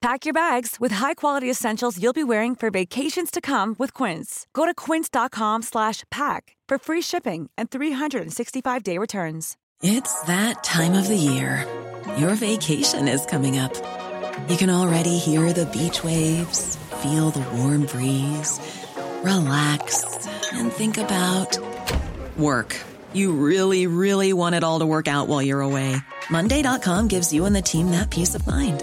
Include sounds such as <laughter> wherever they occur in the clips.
Pack your bags with high-quality essentials you'll be wearing for vacations to come with Quince. Go to quince.com slash pack for free shipping and 365-day returns. It's that time of the year. Your vacation is coming up. You can already hear the beach waves, feel the warm breeze, relax, and think about work. You really, really want it all to work out while you're away. Monday.com gives you and the team that peace of mind.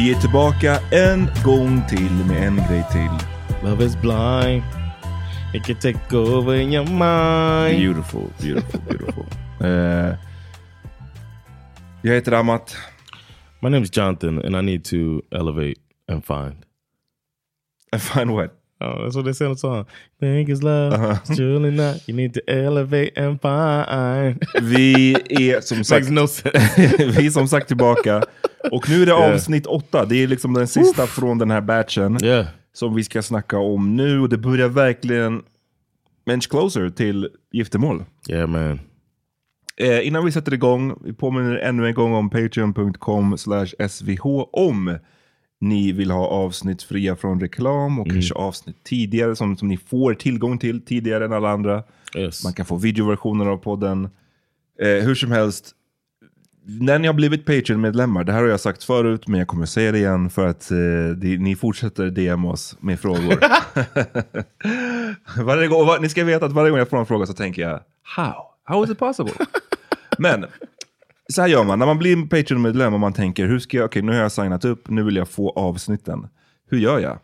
Vi är tillbaka en gång till med en grej till. Love is blind. It can take over in your mind. Beautiful, beautiful, beautiful. <laughs> Eh, jag heter Amat. My name is Jonathan, and I need to elevate and find. And find what? Oh, that's what they say in the song. Think is love, it's truly not. You need to elevate and find. Vi är som sagt, Makes no sense. <laughs> vi är som sagt tillbaka. <laughs> Och nu är det <laughs> avsnitt åtta. Det är liksom den sista från den här batchen. Yeah. Som vi ska snacka om nu. Och det börjar verkligen inch closer till giftermål. Yeah, man. Eh, innan vi sätter igång, vi påminner ännu en gång om patreon.com svh om ni vill ha avsnitt fria från reklam och kanske avsnitt tidigare som, som ni får tillgång till tidigare än alla andra. Yes. Man kan få videoversioner av podden. Eh, hur som helst, när ni har blivit Patreon-medlemmar, det här har jag sagt förut men jag kommer säga det igen för att eh, det, ni fortsätter DM oss med frågor. <laughs> varje gång, var, ni ska veta att varje gång jag får en fråga så tänker jag How? How is it possible? <laughs> men så här gör man, när man blir Patreon-medlem och man tänker hur ska jag, okej nu har jag signat upp, nu vill jag få avsnitten. Hur gör jag?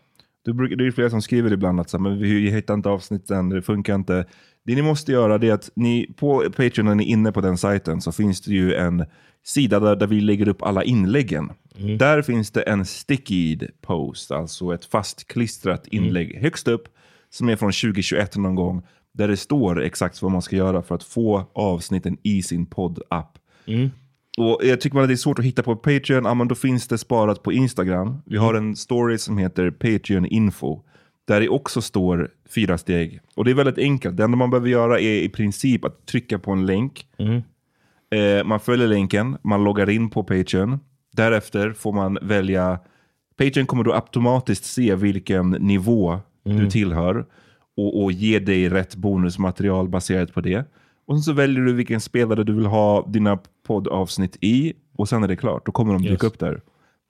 Det är flera som skriver ibland att så, här, men vi hittar inte avsnitten, det funkar inte. Det ni måste göra det är att ni på Patreon när ni är inne på den sajten så finns det ju en sida där, där vi lägger upp alla inläggen. Där finns det en stickied post, alltså ett fastklistrat inlägg högst upp som är från 2021 någon gång. Där det står exakt vad man ska göra för att få avsnitten i sin podd-app. Och jag tycker att det är svårt att hitta på Patreon, ja, men då finns det sparat på Instagram. Vi har en story som heter Patreon info. Där det också står fyra steg. Och det är väldigt enkelt. Det enda man behöver göra är i princip att trycka på en länk. Eh, man följer länken, man loggar in på Patreon. Därefter får man välja, Patreon kommer då automatiskt se vilken nivå du tillhör. Och, och ge dig rätt bonusmaterial baserat på det. Och sen så väljer du vilken spelare du vill ha dina poddavsnitt i. Och sen är det klart, då kommer de dyka Yes. upp där.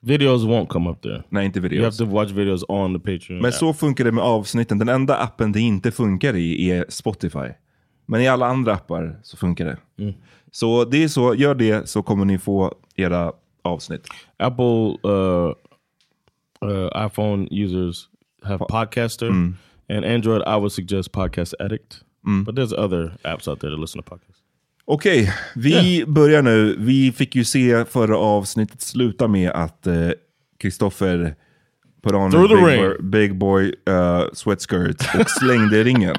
Videos won't come up there. Nej, inte You have videos. to watch videos on the Patreon. Men app. så funkar det med avsnitten. Den enda appen det inte funkar i är Spotify. Men i alla andra appar så funkar det. Så det är så, gör det så kommer ni få era avsnitt. Apple uh, uh, iPhone users have Podcaster, and Android. I would suggest Podcast Addict, but there's other apps out there to listen to podcasts. Okej, vi börjar nu. Vi fick ju se förra avsnittet sluta med att eh, Kristoffer a Through the big big boy uh, sweatskirt och slängde ringen.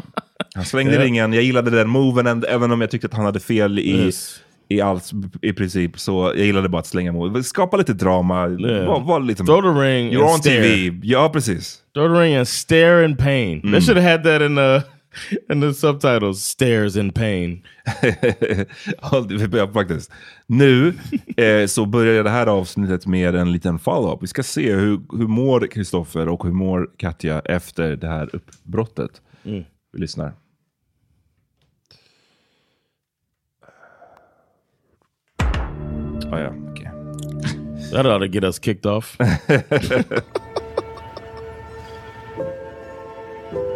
Han slängde Ja. ringen, jag gillade den moven, även om jag tyckte att han hade fel i Yes. i allt i princip. Så jag gillade bara att slänga mot. Skapa lite drama. Yeah. Var, var liksom, Throw the ring You're on stare. TV. Ja, precis. Throw the ring and stare in pain. Mm. They should have had that in the <laughs> in the subtitles. Stares in pain. <laughs> Det- ja, faktiskt. Nu <laughs> eh, så börjar det här avsnittet med en liten follow-up. Vi ska se hur, hur mår Kristoffer och hur mår Katja efter det här uppbrottet. Mm. Vi lyssnar. Ah, ja, okej. That ought to get us kicked off.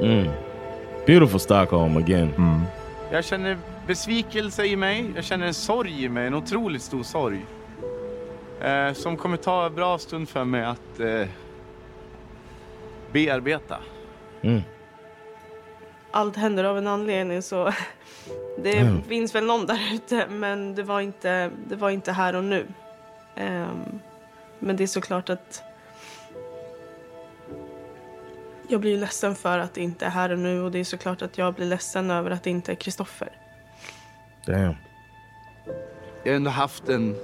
Mm. Beautiful Stockholm again. Jag känner besvikelse i mig, jag känner en sorg i mig, en otroligt stor sorg. Eh, som kommer ta en bra stund för mig att eh, bearbeta. allt händer av en anledning så <laughs> det finns väl någon där ute men det var inte, det var inte här och nu. Ehm, men det är såklart att jag blir ledsen för att det inte är här och nu och det är såklart att jag blir ledsen över att det inte är Kristoffer. Damn. Jag har ändå haft en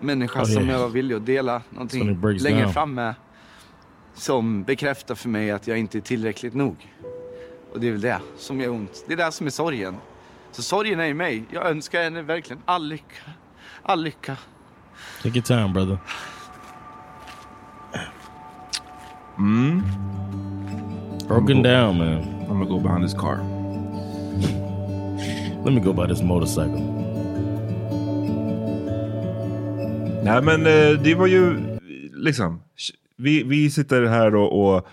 människa Oh, som yeah. jag var villig att dela någonting längre down. fram med. Som bekräftar för mig att jag inte är tillräckligt nog. Och det är väl det som gör ont. Det är det som är sorgen. Så sorgen är i mig. Jag önskar henne verkligen all lycka. All lycka. Take your time, brother. Broken down, man. I'm gonna go behind this car. Let me go by this motorcycle. Nej men eh, det var ju liksom, vi, vi sitter här och, och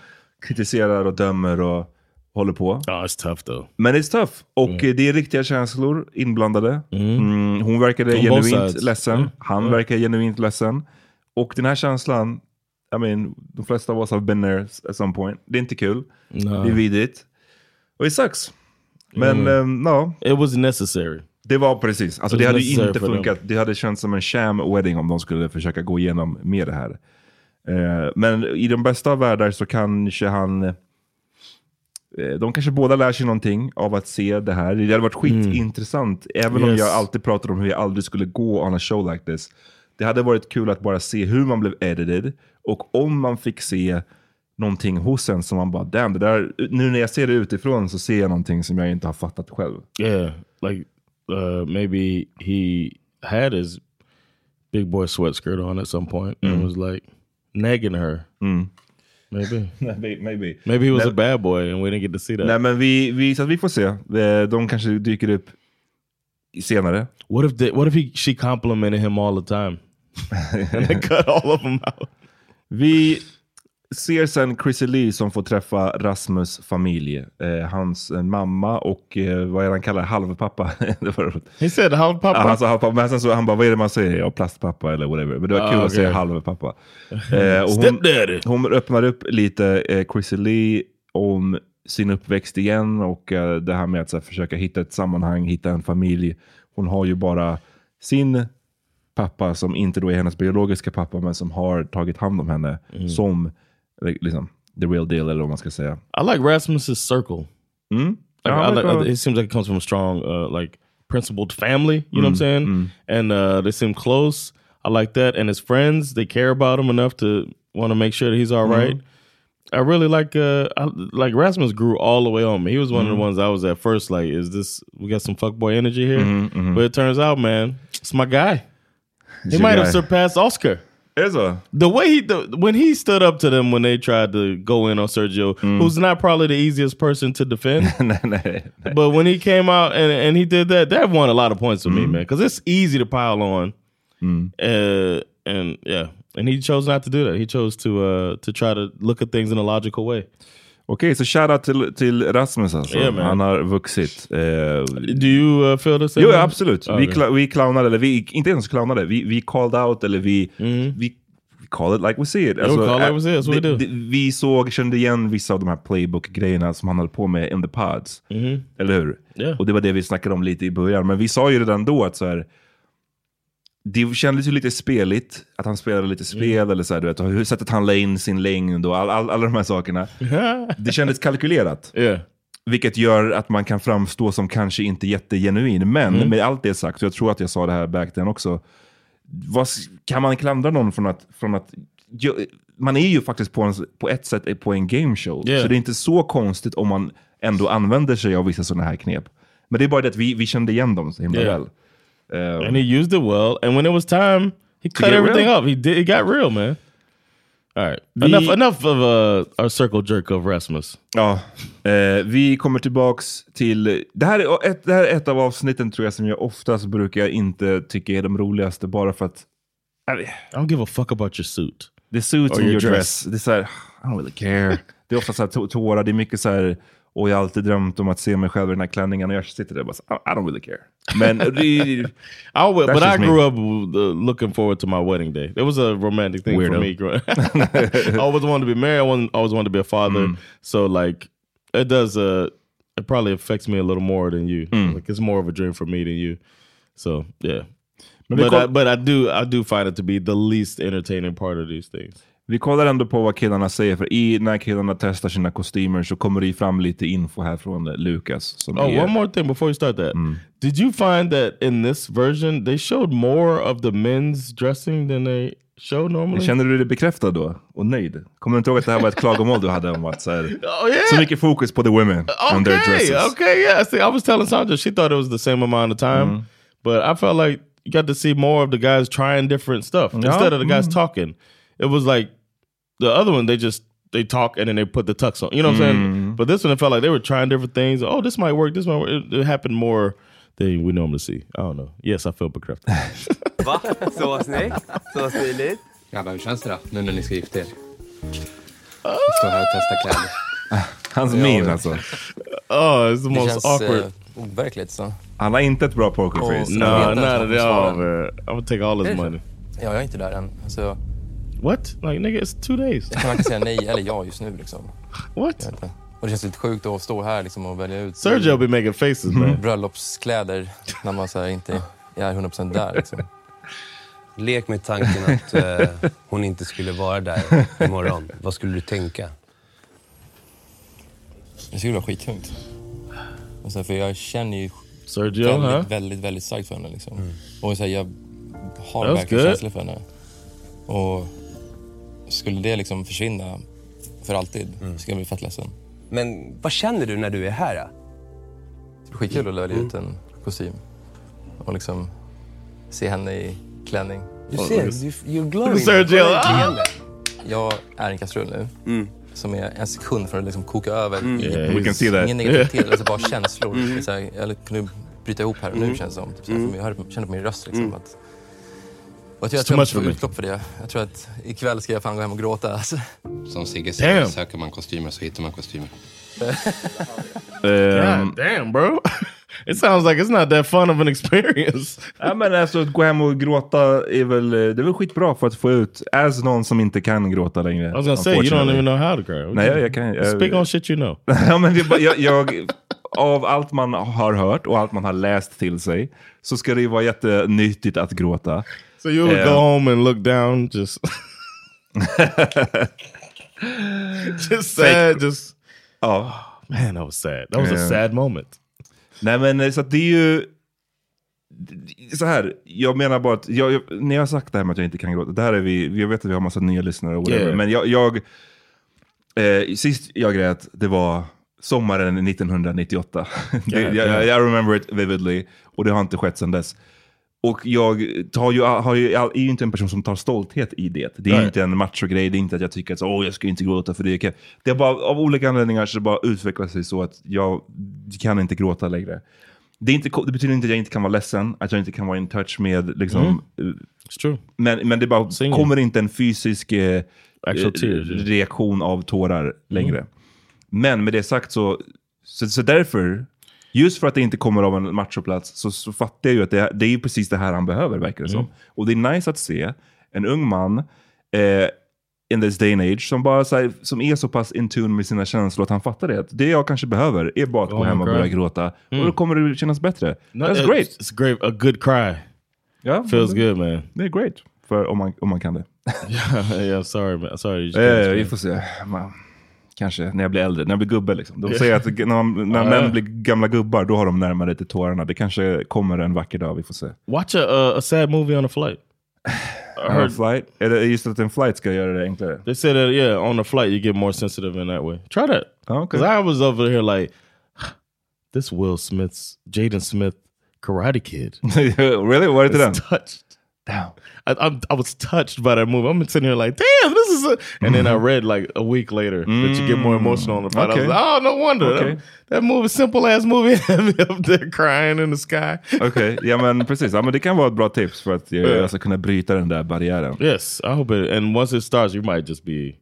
kritiserar och dömer och håller på. Oh, it's tough though. Men it's tough. Och eh, det är riktiga känslor inblandade. Mm, hon verkade On genuint ledsen. Mm. Han Mm. verkar genuint ledsen. Och den här känslan, I mean, de flesta av oss har been there at some point. Det är inte kul. No. Det är vidrigt. Och it sucks. Men Mm. eh, ja, It was necessary. det var precis. Alltså, det hade ju inte funkat. Det hade känts som en sham wedding om de skulle försöka gå igenom med det här. Eh, men i de bästa av världar så kanske han... eh, De kanske båda lär sig någonting av att se det här. Det hade varit skitintressant, även om Yes. jag alltid pratar om hur jag aldrig skulle gå on a show like this. Det hade varit kul att bara se hur man blev edited, och om man fick se någonting hos en som man bara, damn, det där, nu när jag ser det utifrån så ser jag någonting som jag inte har fattat själv. Yeah, like uh, maybe he had his big boy sweatskirt on at some point and was like nagging her. Maybe. <laughs> Maybe. maybe. Maybe he was Nej. a bad boy and we didn't get to see that. Nej men vi, vi, så vi får se. Eh, De kanske dyker upp senare. What if they, what if he she complimented him all the time? <laughs> and they cut all of them out. Vi ser sen Chrissy Lee som får träffa Rasmus familj. Eh, hans eh, mamma och eh, vad är det han kallar halvpappa. <laughs> det var. He said how papa. Ja, han sa halvpappa, men sen så han bara, vad är det man säger? Ja, plastpappa eller whatever. Men det var Ah, kul att okej. säga halvpappa. Eh, och hon, hon öppnar upp lite eh, Chrissy Lee om sin uppväxt igen och eh, det här med att här, försöka hitta ett sammanhang, hitta en familj. Hon har ju bara sin pappa som inte då är hennes biologiska pappa men som har tagit hand om henne som eh, liksom, the real deal eller vad man ska säga. I like Rasmus's circle. Mm? Like, Ja, I like, uh, it seems like it comes from a strong, uh, like principled family. You know what I'm saying? And uh, they seem close. I like that. And his friends, they care about him enough to want to make sure that he's all right. I really like, uh, I, like Rasmus grew all the way on me. He was one of the ones I was at first like, is this we got some fuckboy energy here? But it turns out, man, it's my guy. He might guy. have surpassed Oscar. Det så? The way he the, when he stood up to them when they tried to go in on Sergio, who's not probably the easiest person to defend. <laughs> But when he came out and, and he did that, that won a lot of points for me, man. Because it's easy to pile on, uh, and yeah, and he chose not to do that. He chose to uh, to try to look at things in a logical way. Okej, så shoutout till, till Rasmus alltså. Yeah, man. Han har vuxit. Eh, Do you uh, feel the same? jo, absolut. Vi, Okay. vi clownade, eller vi, inte ens clownade, vi, vi called out eller vi, vi vi call it like we see it. we call it like we see it, det- do. det- vi såg, kände igen vissa av de här playbook-grejerna som han höll på med in the pods. Eller hur? Yeah. Och det var det vi snackade om lite i början. Men vi sa ju redan då att så här, det kändes ju lite speligt, att han spelade lite spel, eller så här, du vet, hur sättet han la in sin längd och all, all, alla de här sakerna. <laughs> Det kändes kalkylerat. Yeah. Vilket gör att man kan framstå som kanske inte jättegenuin. Men Mm. med allt det sagt, så jag tror att jag sa det här back then också. Vad, kan man klandra någon från att... Från att man är ju faktiskt på, en, på ett sätt på en gameshow. Yeah. Så det är inte så konstigt om man ändå använder sig av vissa sådana här knep. Men det är bara det att vi, vi kände igen dem så himla Yeah. väl. Eh, and he used it well. And when it was time, he cut everything real. up. He did. It got real, man. All right, Vi- enough enough of uh, our circle jerk of Rasmus. Ja, eh, vi kommer tillbaks till... Det här, är ett, det här är ett av avsnitten tror jag som jag oftast brukar inte tycka är de roligaste bara för att... I don't give a fuck about your suit. The suits Or in your your dress. dress. Det är så här, I don't really care. Det är ofta så här tå- tårar, det är mycket så här, och jag har alltid drömt om att se mig själv i den här klänningen och jag sitter där och bara, så, I don't really care. Men <laughs> I That's but I just me. grew up uh, looking forward to my wedding day. It was a romantic thing Weirdo. for me. <laughs> <laughs> I always wanted to be married. I always wanted to be a father. Mm. So like, it does. Uh, it probably affects me a little more than you. Mm. Like it's more of a dream for me than you. So yeah. Men But I, but I do I do find it to be the least entertaining part of these things. Vi kollar ändå på vad killarna säger, för i, när killarna testar sina kostymer så kommer det fram lite info här från Lucas. Oh, är, one more thing before you start that. Did you find that in this version they showed more of the men's dressing than they show normally? Känner du dig bekräftad då? Och nöjd? Kommer du inte ihåg att det här var ett klagomål du hade om att så, här, <laughs> Oh yeah. så mycket fokus på the women and their Okay, dresses? okay, yeah. See, I was telling Sandra she thought it was the same amount of time, but I felt like you got to see more of the guys trying different stuff instead of the guys talking. It was like the other one; they just they talk and then they put the tux on. You know what I'm saying? But this one, it felt like they were trying different things. Oh, this might work. This might work. It, it happened more than we normally see. I don't know. Yes, I feel bekräftad. <laughs> Va? Så snyggt. Så stiligt. Grabbar, hur känns det då? Nu när ni ska gifta er? Stå här och testa kläder. <laughs> Hans min alltså. oh, it's the Det most känns awkward. eh, overkligt så. Han har inte ett bra pokerface. Och- no, not at all. I'm gonna take all his det så? money. Ja, jag är inte där än. Alltså, What? Like, nigga, it's two days. jag kan varken säga nej eller ja just nu liksom. What? Och det känns lite sjukt att stå här liksom och välja ut Sergio be making faces, man. <laughs> bröllopskläder när man så här inte är 100% där liksom. Lek med tanken att eh, hon inte skulle vara där imorgon. Vad skulle du tänka? Det skulle vara skittungt. Alltså, för jag känner ju Sergio, väldigt, huh? väldigt, väldigt starkt för henne. Liksom. Och så här, jag har verkligen känslor för henne. Och skulle det liksom försvinna för alltid skulle jag bli fett ledsen. Men vad känner du när du är här? Då? Det blir skitkul att välja ut en kostym. Och liksom se henne i klänning. Du ser, du, you're glowing. Sergio, ah! Jag är en kastrull nu. Som är en sekund från att liksom koka över. Yeah, We can see that. Ingen negativitet, <laughs> alltså bara känslor. Är så här, jag kunde bryta ihop här och nu känns det som. Typ, så här, jag känner på min röst liksom, att... Och jag tror It's jag too tror jag much måste for få me. utlopp för det. Jag tror att ikväll ska jag fan gå hem och gråta. Alltså. Som Sigge säger, Damn. söker man kostymer så hittar man kostymer. <laughs> God damn, bro. <laughs> it sounds like it's not that fun of an experience. <laughs> Ja, men alltså att gå hem och gråta är väl, det är väl skitbra för att få ut, as någon som inte kan gråta längre. I was gonna say you don't even know how to cry. Nej, jag, jag kan... Jag, Speak on shit you know. ja, men det jag, jag, av allt man har hört och allt man har läst till sig så ska det ju vara jättenyttigt att gråta. So you would Yeah. go home and look down, just <laughs> just sad, just Ja. man, that was sad. That was a Yeah. sad moment. Nej men eh, så att det är ju... Så här, jag menar bara att, jag, jag, när jag har sagt det här med att jag inte kan gråta, det här är vi, jag vet att vi har massa nya lyssnare och whatever, Yeah. men jag, jag eh, sist jag grät, det var sommaren 1998. <laughs> det, Yeah, jag, yeah. jag remember it vividly, och det har inte skett sedan dess. Och jag tar ju, har ju, jag är ju inte en person som tar stolthet i det. Det är Nej. inte en macho-grej, det är inte att jag tycker att så, Åh, jag ska inte gråta för det. okej." Det är bara av olika anledningar så det bara utvecklar sig så att jag kan inte gråta längre. Det, är inte, det betyder inte att jag inte kan vara ledsen, att jag inte kan vara in touch med liksom, eh, It's true. men, men det bara Singing. kommer inte en fysisk eh, eh, reaktion av tårar längre. Men med det sagt så, så, så därför, just för att det inte kommer av en machoplats, så, så fattar jag ju att det, det är ju precis det här han behöver, verkar det som. Och det är nice att se en ung man eh, in this day and age som, bara, så här, som är så pass in tune med sina känslor att han fattar det. Att det jag kanske behöver är bara att gå Oh, hem och börja gråta. Och då kommer det kännas bättre. No, That's it's- great. It's great. A good cry Ja, feels det, good, man. det är great. För om man, om man kan det. <laughs> yeah, sorry, man. Sorry. you just Eh, vi får se. Man Kanske när jag blir äldre, när jag blir gubbe. Liksom. De säger att när, man, när män blir gamla gubbar, då har de närmare till tårarna. Det kanske kommer en vacker dag, vi får se. Watch a, uh, a sad movie on a flight. <sighs> I a flight? Just att en flight ska göra det enklare? They say that yeah, on a flight you get more sensitive in that way. Try that. okay. Because I was over here like, <sighs> this Will Smith's Jaden Smith Karate Kid. <laughs> really? What did It's touched. Damn. I, I, I was touched by that movie. I'm sitting here like, damn, this is a. And then I read like a week later that you get more emotional on the flight. I was like, oh, no wonder. Okay. That, that movie, simple ass movie, <laughs> had me up there crying in the sky. okay, ja men precis. Ja, men det kan vara ett bra tips för att jag ska kunna bryta den där barriären. Yes, I hope it. And once it starts, you might just be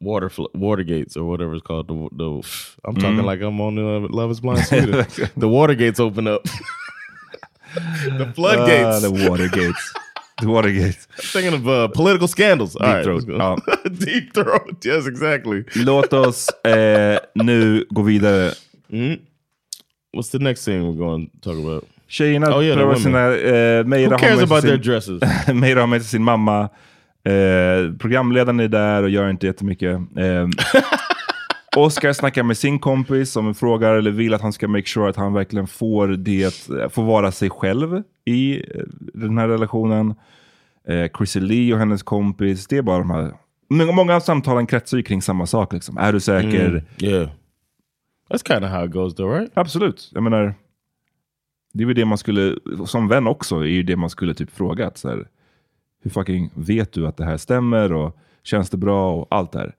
water watergates or whatever it's called. The, the I'm talking Mm. like I'm on uh, Love Is Blind <laughs> the watergates open up. <laughs> <laughs> the floodgates. Ah, the Watergates. the Watergates. <laughs> Thinking of uh, political scandals. Deep right, throat. <laughs> Ja. Deep throat. Yes, exactly. Låt oss eh, nu gå vidare. Mm. What's the next thing we're going to talk about? Tjejerna Oh, yeah, prövar sina... Eh, Meira Who cares about their sin- dresses? Meira har med sig sin mamma. Eh, programledaren är där och gör inte jättemycket. Eh, Oscar snackar med sin kompis som frågar eller vill att han ska make sure att han verkligen får det, får vara sig själv i eh, den här relationen. Eh, Chrissy Lee och hennes kompis, det är bara de här... Många, av samtalen kretsar ju kring samma sak. Liksom. Är du säker? Mm, yeah. That's kind of how it goes though, right? Absolut. Jag menar, det är väl det man skulle, som vän också, är ju det man skulle typ fråga. Att så här, hur fucking vet du att det här stämmer och känns det bra och allt det här.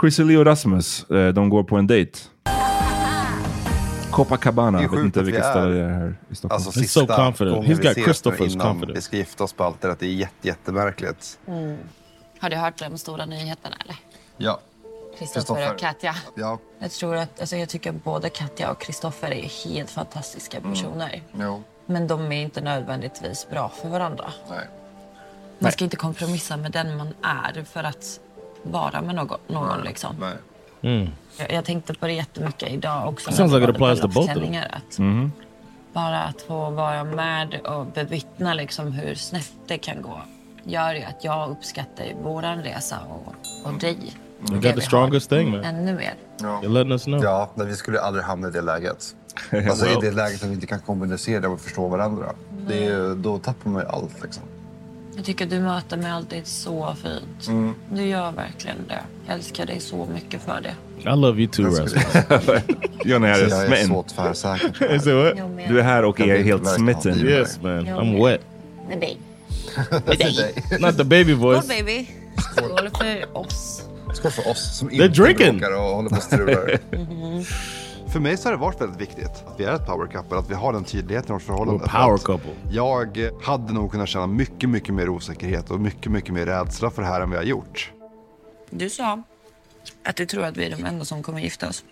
Chrissy Lee och Rasmus, eh, de går på en dejt. <laughs> Copacabana, Det är jag vet inte vi vilket är- ställe det är här i Stockholm. Alltså sista gången vi ses nu innan vi ska gifta oss på allt det att det är jätte, jättemärkligt. Mm. Har du hört de stora nyheterna eller? Ja. Kristoffer och Katja. Ja. Jag tror att, alltså jag tycker att både Katja och Kristoffer är helt fantastiska personer. Jo. Men de är inte nödvändigtvis bra för varandra. Nej. Man ska inte kompromissa med den man är för att vara med någon. någon liksom. Nej. Mm. Jag, jag tänkte på det jättemycket idag också. Sounds like det it var applies to both of them. Att Mhm. Bara att få vara med och bevittna liksom hur snett det kan gå gör ju att jag uppskattar våran resa och, och dig. You Det got the strongest thing, man. Ännu mer. Ja. You're letting us know. Ja, men vi skulle aldrig hamna i det läget. <laughs> Alltså Well. i det läget att vi inte kan kommunicera och förstå varandra. Det är, då tappar man ju allt liksom. Jag tycker du möter mig alltid så fint. Mm. Du gör verkligen det. Jag älskar dig så mycket för det. I love you too, Rasmus. John <laughs> är Jag är smitten. så tvärsäker. What? Jag med. Du är här och Jag är vet helt verkligen smitten. att det är Yes, man. Jag I'm med. wet. Med dig. Med dig. Not the baby Skål voice. baby. Skål för oss. Skål för oss som They're inte drinking. bråkar och håller på och strular. <laughs> För mig så har det varit väldigt viktigt att vi är ett power couple, att vi har den tydligheten i vårt förhållande. We're a power couple. Jag hade nog kunnat känna mycket, mycket mer osäkerhet och mycket, mycket mer rädsla för det här än vi har gjort. Du sa att du tror att vi är de enda som kommer gifta oss.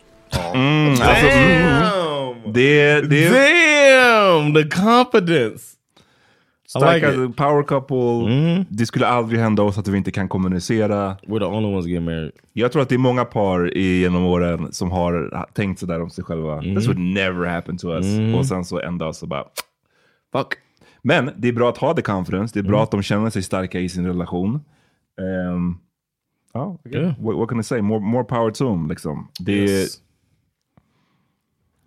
Mm, alltså, mm. Det, det Damn! The confidence. Like starka it. Mm. power couple. Det skulle aldrig hända oss att vi inte kan kommunicera. We're the only ones getting married. Jag tror att det är många par i- genom åren som har tänkt sådär om sig själva. This would never happen to us. Mm. Och sen så en dag så bara, fuck. Men det är bra att ha the confidence. Det är Mm. bra att de känner sig starka i sin relation. Um, ja, okay. Yeah. what, what can I say? More, more power to them. Liksom. Det, Yes.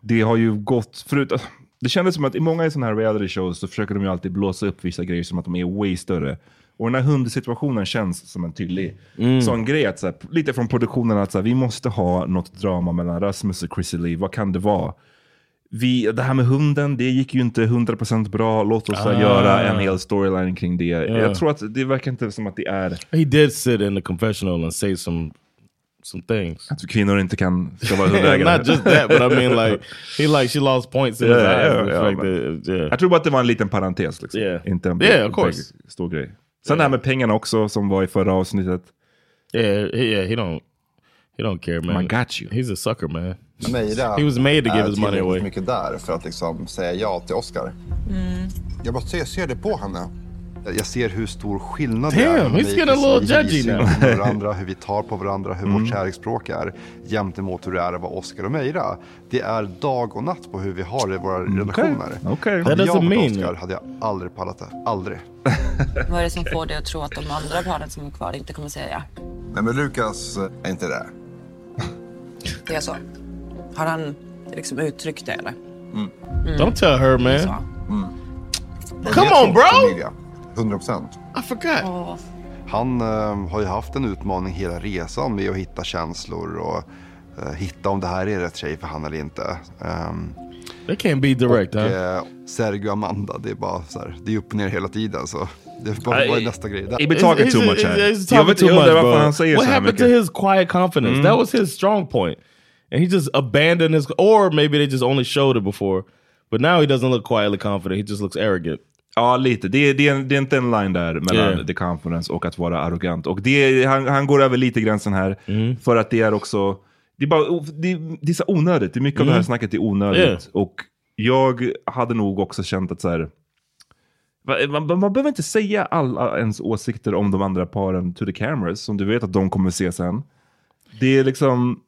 det har ju gått förut. Det kändes som att i många sådana här reality shows så försöker de ju alltid blåsa upp vissa grejer som att de är way större. Och den här hundsituationen känns som en tydlig Mm. sån grej. Att, så här, lite från produktionen att så här, vi måste ha något drama mellan Rasmus och Chrissy Lee. Vad kan det vara? Vi, det här med hunden, det gick ju inte 100% bra. Låt oss Ah. göra en hel storyline kring det. Ja. Jag tror att det verkar inte som att det är He did sit in the confessional and say some some things. att kvinnor inte kan ska vara <laughs> hundägare. Not just that, but I mean like <laughs> he like she lost points in Ja, his ja, eyes. ja, the ja, fact men- that- yeah. Jag tror bara att det var en liten parentes. Liksom. Yeah. Inte en Yeah, of course. stor grej. Sen det här med pengarna också som var i förra avsnittet. Yeah, yeah, he don't he don't care, man. I got you. He's a sucker, man. Meira He was made to give his money away. mycket där för att liksom säga ja till Oscar. Jag bara ser, ser det på henne. Jag ser hur stor skillnad det Damn, är. he's mellan getting a mig judgy Vi ser now. på varandra, hur vi tar på varandra, hur Mm. vårt kärleksspråk är. Jämtemot hur det är att vara Oscar och Meira. Det är dag och natt på hur vi har det i våra relationer. Mm, Okej. That Hade jag varit mean Oscar hade jag aldrig pallat det. Aldrig. <laughs> Vad är det som får dig att tro att de andra paren som är kvar inte kommer säga ja? Nej men Lukas är inte där. Det är så. Har han liksom uttryckt det eller? Mm. Don't tell her, man. Så. Come on, bro! Emilia. 100 procent. I forgot. Han eh, har ju haft en utmaning hela resan med att hitta känslor och eh, hitta om det här är rätt tjej för han eller inte. Um, They can't be direct, och, huh? eh, Sergio och Amanda, det är bara så här, det är upp och ner hela tiden. Så det är bara, I- vad är nästa grej? Där? He be talking too much Jag talking vet too jag much, undrar varför bro. han säger What så här happened to mycket. his quiet confidence? Mm. That was his strong point, and he just abandoned his. Or maybe they just only showed it before, but now he doesn't look quietly confident. He just looks arrogant. Ja, lite. Det är, det, det är inte en line där mellan Yeah. the confidence och att vara arrogant. Och det han, han går över lite gränsen här. Mm. För att det är också... Det är, bara, det, det är så onödigt. Det är mycket av det här Mm. snacket är onödigt. Yeah. Och jag hade nog också känt att så här... va- Man, man behöver inte säga alla ens åsikter om de andra paren to the cameras, som du vet att de kommer se sen. Det är liksom...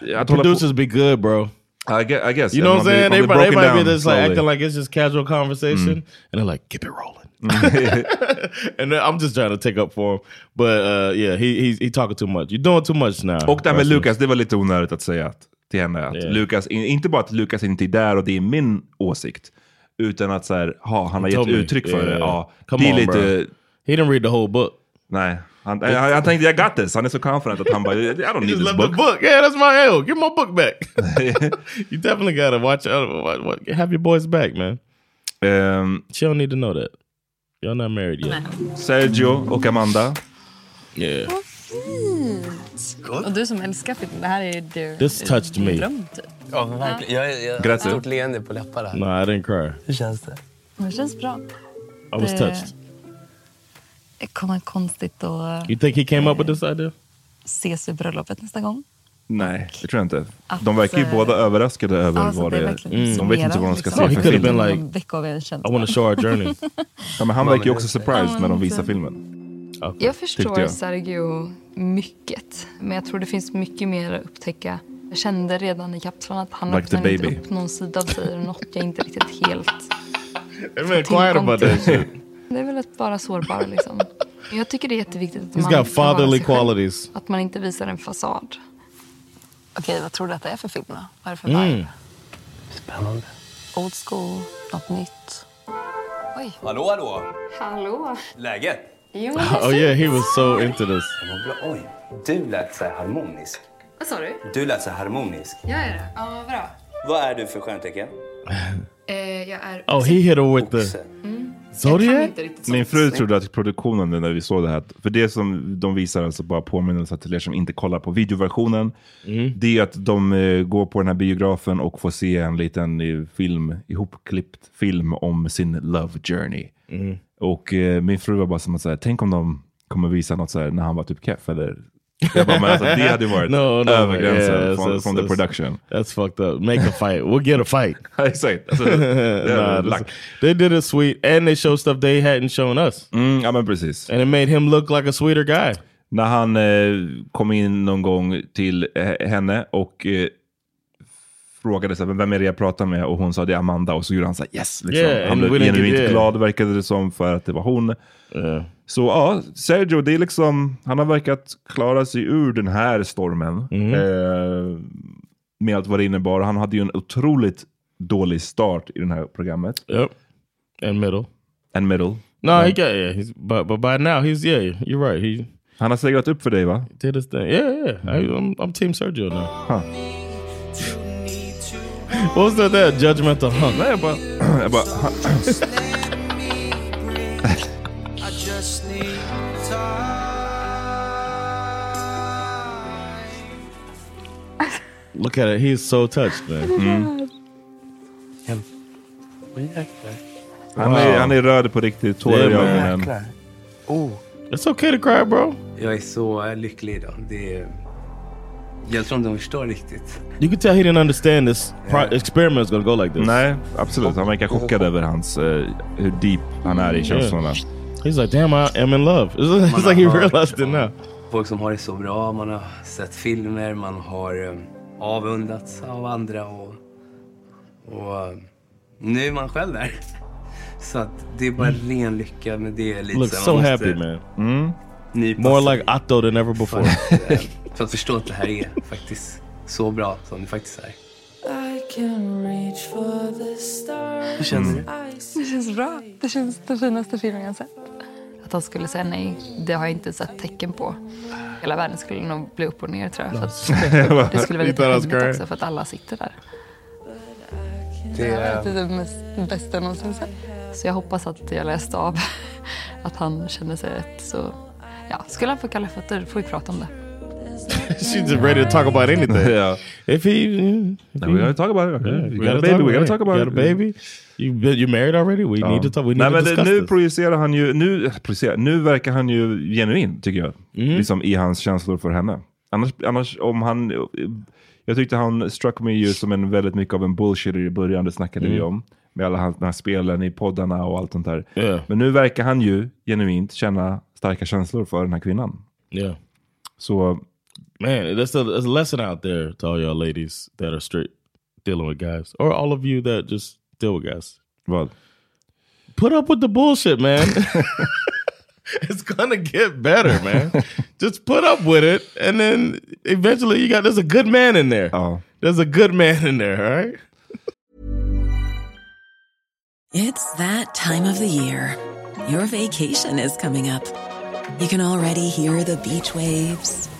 hålla på- Producers be good, bro. I guess. I guess You know what I'm saying? They, might- they might be just like slowly. acting like it's just casual conversation, Mm. and they're like, "Keep it rolling." <laughs> <laughs> and then I'm just trying to take up for him, but uh, yeah, he he's he talking too much. You're doing too much now. Och det här med. Lukas, det var lite onödigt att säga att, till henne. Att Yeah. Lukas, in- inte bara att Lukas inte är där och det är min åsikt. Utan att så här, ha, han har gett me. uttryck för Yeah, det. yeah. Ja, Come det är on, lite... bro. He didn't read the whole book. Nej. Han, han, han tänkte, jag got this. Han är så confident att han bara, I don't need this left book. the book. Yeah, that's my L. Give my book back. <laughs> you definitely gotta watch what, have your boys back, man. Um, she don't need to know that. Y'all not married yet. Sergio och Amanda. Yeah. Och du som älskar film, det här är du, This touched din me. dröm typ. Ja, verkligen. Jag, jag, jag har ett stort leende på läpparna. No, I didn't cry. Hur känns det? Det känns bra. I was Det- touched. Det kommer konstigt att You think he came up with this idea? ses vid bröllopet nästa gång. Nej, det tror jag inte. Att, De verkar ju eh, båda ööverraskade över Alltså, vad det är är. De vet inte vad de ska summerat, se liksom. för He could have film. been like, veckor av. I want to show our journey. <laughs> Ja, men han verkar ju också surprised när de visar filmen. Jag förstår jag. Sergio mycket. Men jag tror det finns mycket mer att upptäcka. Jag kände redan i kapseln att han Like öppnade inte upp någon sida av sig. och Något jag inte riktigt helt Hey, man, quiet about that <laughs> shit. Det är väl att vara sårbar liksom. <laughs> Jag tycker det är jätteviktigt att He's man got fatherly qualities. Att man inte visar en fasad. Okej, vad tror du att det är för film då? Vad är det för Mm. vibe? Spännande. Old school, något nytt? Oj. Hallå, hallå! Hallå? Läget? Jo, <laughs> Oh yeah, he was so into this. Oj, du lät så harmonisk. Vad sa du? Du lät så harmonisk. Jag är det? Ja, bra. Vad är du för stjärntecken? Eh, jag är... Oh, he hit her with the Mm. zodiac. Min fru trodde att produktionen när vi såg det här, för det som de visar alltså bara påminnelse till er som inte kollar på videoversionen, det är att de eh, går på den här biografen och får se en liten eh, film, ihopklippt film om sin love journey. Mm. Och eh, min fru var bara som att säga, tänk om de kommer visa något så här när han var typ keff eller jag bara, men alltså, det hade varit No, no, över gränsen yeah, från, it's- från the it's- production. That's fucked up. Make a fight. We'll get a fight. <laughs> Exakt. Alltså, <laughs> Nah, this- they did it sweet, and they showed stuff they hadn't shown us. Mm, ja men precis. And it made him look like a sweeter guy. När han eh, kom in någon gång till eh, henne och eh, frågade så här, vem är det jag pratar med? Och hon sa det är Amanda och så gjorde han så här, yes. Liksom. Yeah, han blev genuint yeah. glad verkade det som för att det var hon. Så ja, Sergio, det är liksom, han har verkat klara sig ur den här stormen. Mm. Eh, med allt vad det innebar. Han hade ju en otroligt dålig start i det här programmet. Yep. And middle. And middle. No, he got yeah. He's, but but by now he's yeah. You're right. He han har seglat upp för dig va? Did his thing. Yeah, yeah. I, I'm, I'm Team Sergio now. Huh. What was that? That judgmental? Huh? Nej, jag bara... jag bara Look at it. He's so touched, man. Mm. Jäklar. Han, är, han är röd på riktigt, tårar i ögonen. Oh. It's okay to cry, bro. Jag är så lycklig idag. Det är... Jag tror inte de förstår riktigt. You can tell he didn't understand this pro- experiment is gonna go like this. Nej, absolut. Han verkar chockad över hans, eh, hur deep han är i känslorna. He's like, damn, I am in love. <laughs> It's, it's like he realized it now. Folk som har det så bra, man har sett filmer, man har um, avundats av andra och, och um, nu är man själv där. <laughs> Så att det är bara ren lycka med det. Lite Look så so man happy, man. Mm. More like Otto than ever before. <laughs> För att, för att förstå att det här är faktiskt så bra som det faktiskt är. Hur känner du? Det känns bra. Det känns den finaste filmen jag sett. Att han skulle säga nej, det har jag inte sett tecken på. Hela världen skulle nog bli upp och ner tror jag. Att <laughs> det skulle vara lite great. också för att alla sitter där. Det är- det mest, bästa jag någonsin sett. Så jag hoppas att jag läste av <laughs> att han känner sig rätt. Så ja, skulle han få kalla fötter får vi prata om det. <laughs> She's just ready to talk about anything. yeah. If he, if No, we gotta talk about it. Yeah, We we got a baby, we gotta about talk it. about You got a it. baby. You you married already? We need to talk. We need Nej, to discuss nu this. projicerar han ju, nu, projicerar, nu verkar han ju genuin tycker jag. Mm. Liksom i hans känslor för henne. Annars, annars om han, jag tyckte han struck me ju som en väldigt mycket av en bullshitter i början, det snackade vi Mm. om. Med alla hans, de här spelen i poddarna och allt sånt där. Yeah. Men nu verkar han ju genuint känna starka känslor för den här kvinnan. Yeah. Så Man, that's a, that's a lesson out there to all y'all ladies that are straight dealing with guys, or all of you that just deal with guys. Vad? Put up with the bullshit, man. <laughs> <laughs> it's gonna get better, man. <laughs> just put up with it, and then eventually you got there's a good man in there. Oh, there's a good man in there, all right? It's that time of the year. Your vacation is coming up. You can already hear the beach waves,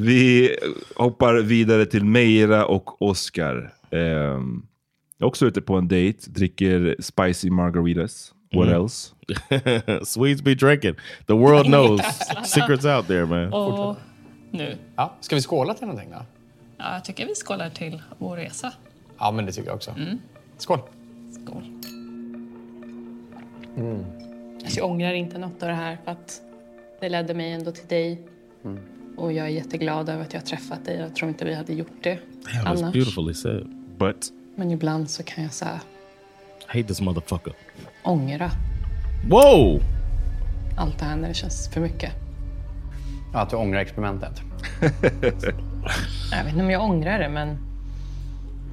Vi hoppar vidare till Meira och Oscar. Ehm, också ute på en dejt, dricker spicy margaritas. What Mm. else? <laughs> Swedes be drinking. The world knows. Secrets out there, man. Och nu. Ja, ska vi skåla till någonting då? Ja, jag tycker vi skålar till vår resa. Ja, men det tycker jag också. Mm. Skål! Skål. Alltså, jag ångrar inte något av det här för att det ledde mig ändå till dig. Mm. Och jag är jätteglad över att jag har träffat dig. Jag tror inte vi hade gjort det that's annars. beautifully said. But Men ibland så kan jag så här, hate this motherfucker. ångra Whoa! allt det här när det känns för mycket. Ja, att du ångrar experimentet. <laughs> Jag vet inte om jag ångrar det, men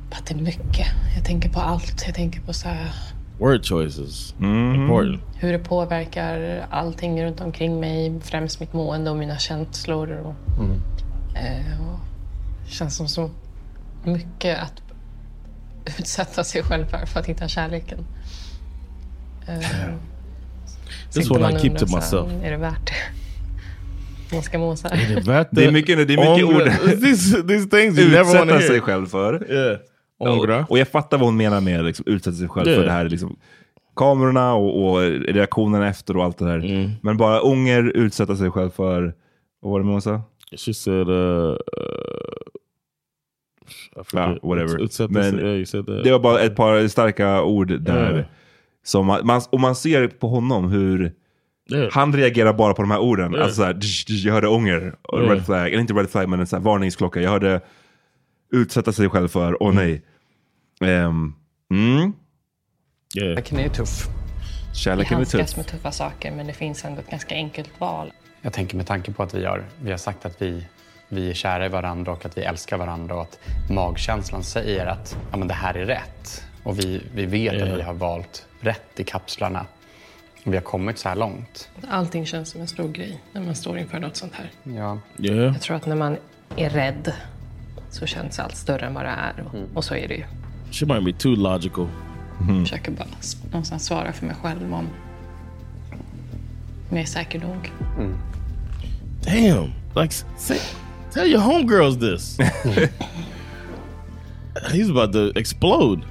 bara att det är mycket. Jag tänker på allt. Jag tänker på så här, Word choices. Important. hur det påverkar allting runt omkring mig. Främst mitt mående och mina känslor. Och, eh, och det känns som så mycket att utsätta sig själv för, för att hitta kärleken. Eh, This sitter one I man keep to här, myself. Är det värt det? <laughs> Man ska må så här. Är det värt Det är mycket, det är mycket ord. <laughs> These, these things you never want to utsätta sig själv för. Yeah. Och, och jag fattar vad hon menar med liksom, utsätta sig själv Yeah. för det här. Liksom, kamerorna och, och reaktionerna efter och allt det där. Mm. Men bara ånger, utsätta sig själv för, vad var det hon sa? She said, uh, uh. Ja, whatever. Utsätta Men yeah, det var bara ett par starka ord där. Yeah. Som man, och man ser på honom hur han reagerar bara på de här orden. Yeah. Alltså såhär, jag hörde ånger, Yeah. red flag, eller inte red flag men en varningsklocka. Jag hörde utsätta sig själv för, åh nej. Ehm, mm. Kärleken är tuff. Vi Kärleken är handskas tuff. med tuffa saker, men det finns ändå ett ganska enkelt val. Jag tänker med tanke på att vi har, vi har sagt att vi, vi är kära i varandra och att vi älskar varandra och att magkänslan säger att ja, men det här är rätt. Och vi, vi vet Ja. att vi har valt rätt i kapslarna. Vi har kommit så här långt. Allting känns som en stor grej när man står inför något sånt här. Ja. Yeah. Jag tror att när man är rädd så känns allt större än vad det är. Och, Mm. och så är det ju. She might be too logical. Jag försöker bara någonstans svara för mig själv om, om jag är säker nog. Damn. Like, say, tell your homegirls this. <laughs> He's about to explode.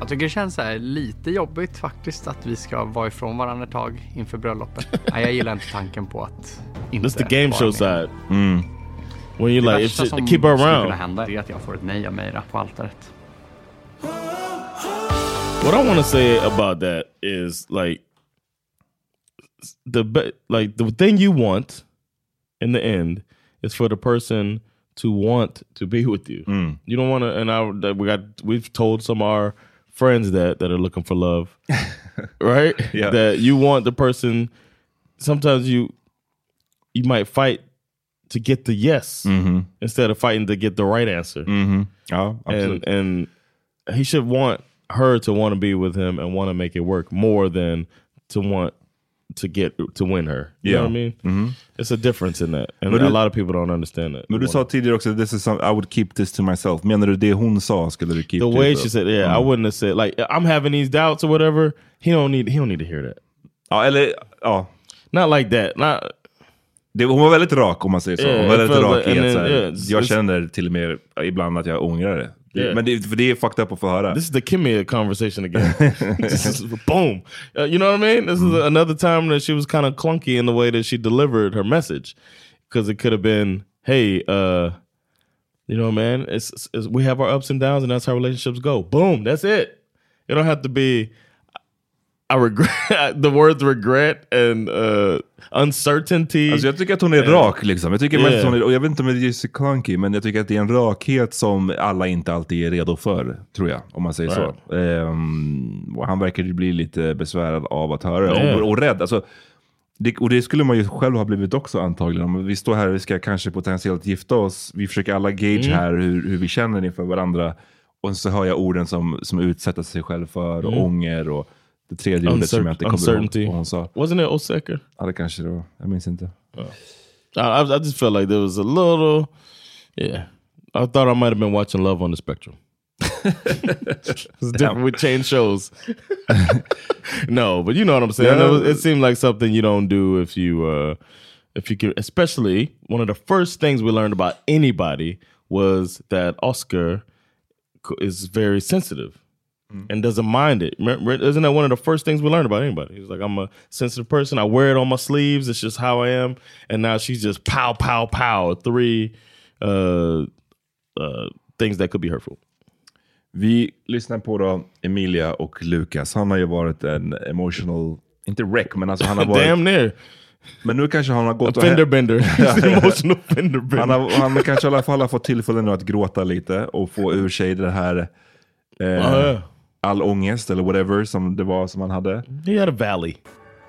Jag tycker det känns här lite jobbigt faktiskt att vi ska vara ifrån varandra ett tag inför bröllopet. Nej, jag gillar inte tanken på att inte This the game show side. When you det like, värsta it's, som keep her skulle around. kunna hända är att jag får ett nej av Meira på altaret. What I want to say about that is like the be- like the thing you want in the end is for the person to want to be with you. You don't want to. And I that we got we've told some of our friends that that are looking for love, <laughs> right? Yeah. That you want the person. Sometimes you you might fight to get the yes Mhm. instead of fighting to get the right answer. Mhm. Ja, and and he should want her to want to be with him and want to make it work more than to want to get to win her. You know what I Yeah. mean? Mhm. It's a difference in that, and Men a du- lot of people don't understand that. Men du sa tidigare också, this is some, I would keep this to myself. Menar du det hon sa skulle du keep the way she said, "Yeah, I Mm. wouldn't have said like I'm having these doubts or whatever." He don't need. He don't need to hear that. Ja, eller ja. Not like that. Not. Det, hon var väldigt rak om man säger så. Yeah, hon var väldigt rak like- i att yeah, jag känner till och med ibland att jag ångrar det. Yeah. Men det, för det är fucked up att få höra. This is the Kimmy conversation again. <laughs> This is- boom. Uh, you know what I mean? This is another time that she was kind of clunky in the way that she delivered her message. Because it could have been, hey, uh, you know, man, it's, it's we have our ups and downs, and that's how relationships go. Boom, that's it. It don't have to be. I regret <laughs> the words regret and uh, uncertainty. Alltså jag tycker att hon är rak liksom. Jag tycker Yeah. att hon är, och jag vet inte om det är så clunky, men jag tycker att det är en rakhet som alla inte alltid är redo för, tror jag. Om man säger så. Ehm, och han verkar ju bli lite besvärad av att höra. Yeah. Och, och rädd. Alltså, det, och det skulle man ju själv ha blivit också antagligen. Om vi står här och vi ska kanske potentiellt gifta oss. Vi försöker alla gauge Mm. här hur, hur vi känner inför varandra. Och så hör jag orden som, som utsätter sig själv för, och Mm. ånger och det tredje ordet som jag inte kommer ihåg vad hon sa. Wasn't it osäker? Ja, det kanske det var. Jag minns inte. I, I I just felt like there was a little, yeah. I thought I might have been watching Love on the Spectrum. <laughs> it's different. We change shows. <laughs> no, but you know what I'm saying. Yeah. It, was- it seemed like something you don't do if you, uh, if you could. Especially one of the first things we learned about anybody was that Oscar is very sensitive. And doesn't mind it. Isn't that one of the first things we learned about anybody? He's like, I'm a sensitive person. I wear it on my sleeves. It's just how I am. And now she's just pow, pow, pow. Three uh, uh, things that could be hurtful. Vi lyssnar på då Emilia och Lukas. Han har ju varit en emotional, inte wreck, men alltså han har <laughs> varit... Damn near. Men nu kanske han har gått fender bender. <laughs> <laughs> Emotional fender bender. Han, har, han kanske i alla fall har fått tillfälle nu att gråta lite och få ur sig det här eh, Ja, ja. All ångest eller whatever som det var som han hade. He had a valley.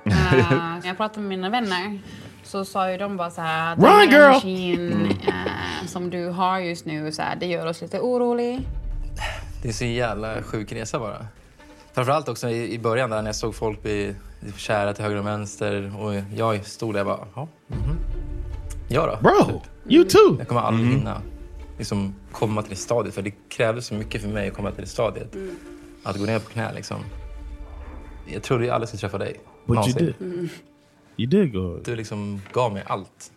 Eh, när jag pratade med mina vänner så sa ju de bara så här. Run, Den girl! energin eh, som du har just nu, så här, det gör oss lite orolig. Det är så jävla sjuk resa bara. Framförallt också i, i början där när jag såg folk bli kära till höger och vänster och jag stod där och bara, ja, mhm. Ja då. Bro, you too. Jag kommer aldrig Mhm. hinna liksom, komma till det stadiet för det krävdes så mycket för mig att komma till det stadiet. Att gå ner på knä liksom. Jag trodde jag aldrig skulle träffa dig. But you någonsin. did. Mm. You did go. Du liksom gav mig allt.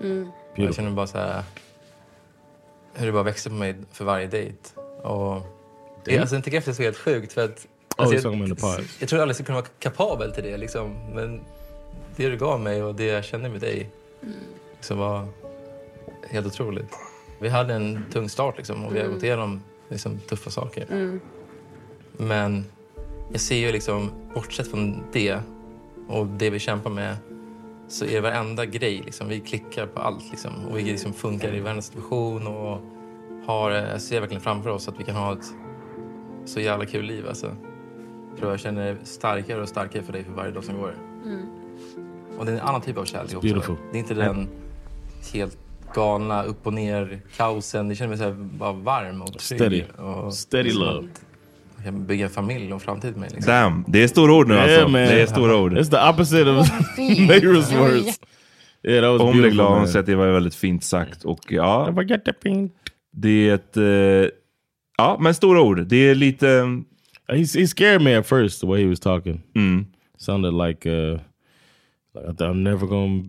Mm. Jag känner bara så här... Hur det bara växte på mig för varje dejt. Och... Det, alltså, jag tycker efter det är så helt sjukt för att... Oh, Alltså, jag, pod. jag tror aldrig jag skulle kunna vara kapabel till det liksom. Men det du gav mig och det jag kände med dig liksom var helt otroligt. Vi hade en tung start liksom och vi har Mm. gått igenom liksom, tuffa saker. Mm. Men jag ser ju liksom, bortsett från det och det vi kämpar med, så är det varenda grej, liksom, vi klickar på allt. Liksom, och vi liksom funkar i varenda situation och har, jag ser verkligen framför oss att vi kan ha ett så jävla kul liv. Alltså. Jag tror jag känner starkare och starkare för dig för varje dag som går. Mm. Och det är en annan typ av kärlek också. beautiful. Det är inte den helt galna upp och ner kaosen. Det känner mig så här bara varm och trygg. Steady. Och Steady love. Kan bygga en familj och framtid med. Liksom. Damn, det är stora ord nu Yeah, alltså. man. Det är stora ord. It's the opposite of var <laughs> words. Yeah, that was Hon blev glad, hon säger att det var väldigt fint sagt. Och ja, Det var jättefint. det är ett... eh, ja, men stora ord. Det är lite... He, he scared me at first the way he was talking. Mm. Sounded like, uh, like I'm never gonna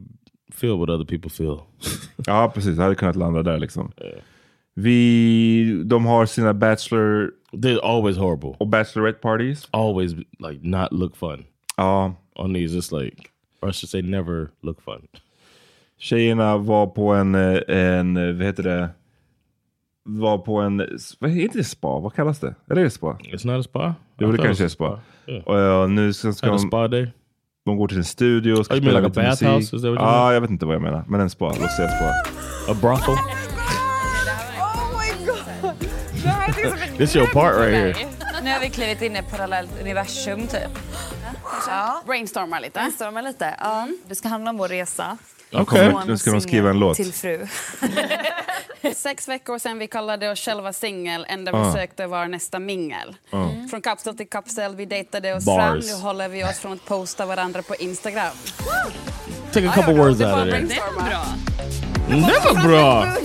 feel what other people feel. <laughs> Ja, precis. Det hade kunnat landa där liksom. Vi, de har sina Bachelor... They're always horrible. Och Bachelorette parties. Always like not look fun. Ja. On these, just like, or I should say never look fun. Tjejerna var på en, eh, en, eh, vad heter det? Var på en, vad heter det spa? Vad kallas det? Är det spa? It's not a spa? Jo, det kanske är spa. spa, yeah. Och ja, nu ska, ska de, spa day? de går till en studio och ska Oh, spela like lite musik. Ja, mean? jag vet inte vad jag menar. Men en spa. Låt säga spa. A brothel? This your part right here. Nu har vi klivit in i ett parallellt universum typ. Ja. Brainstorma lite. Brainstorma lite. Ja. Det ska handla om vår resa. Okej. Från Nu ska de skriva en låt. Till fru. <laughs> Sex veckor sedan vi kallade oss själva singel, enda Ah. vi sökte var nästa mingel. Ah. Mm. Från kapsel till kapsel, vi dejtade oss Bars. fram. Nu håller vi oss från att posta varandra på Instagram. Take a couple words out of there. Never bro.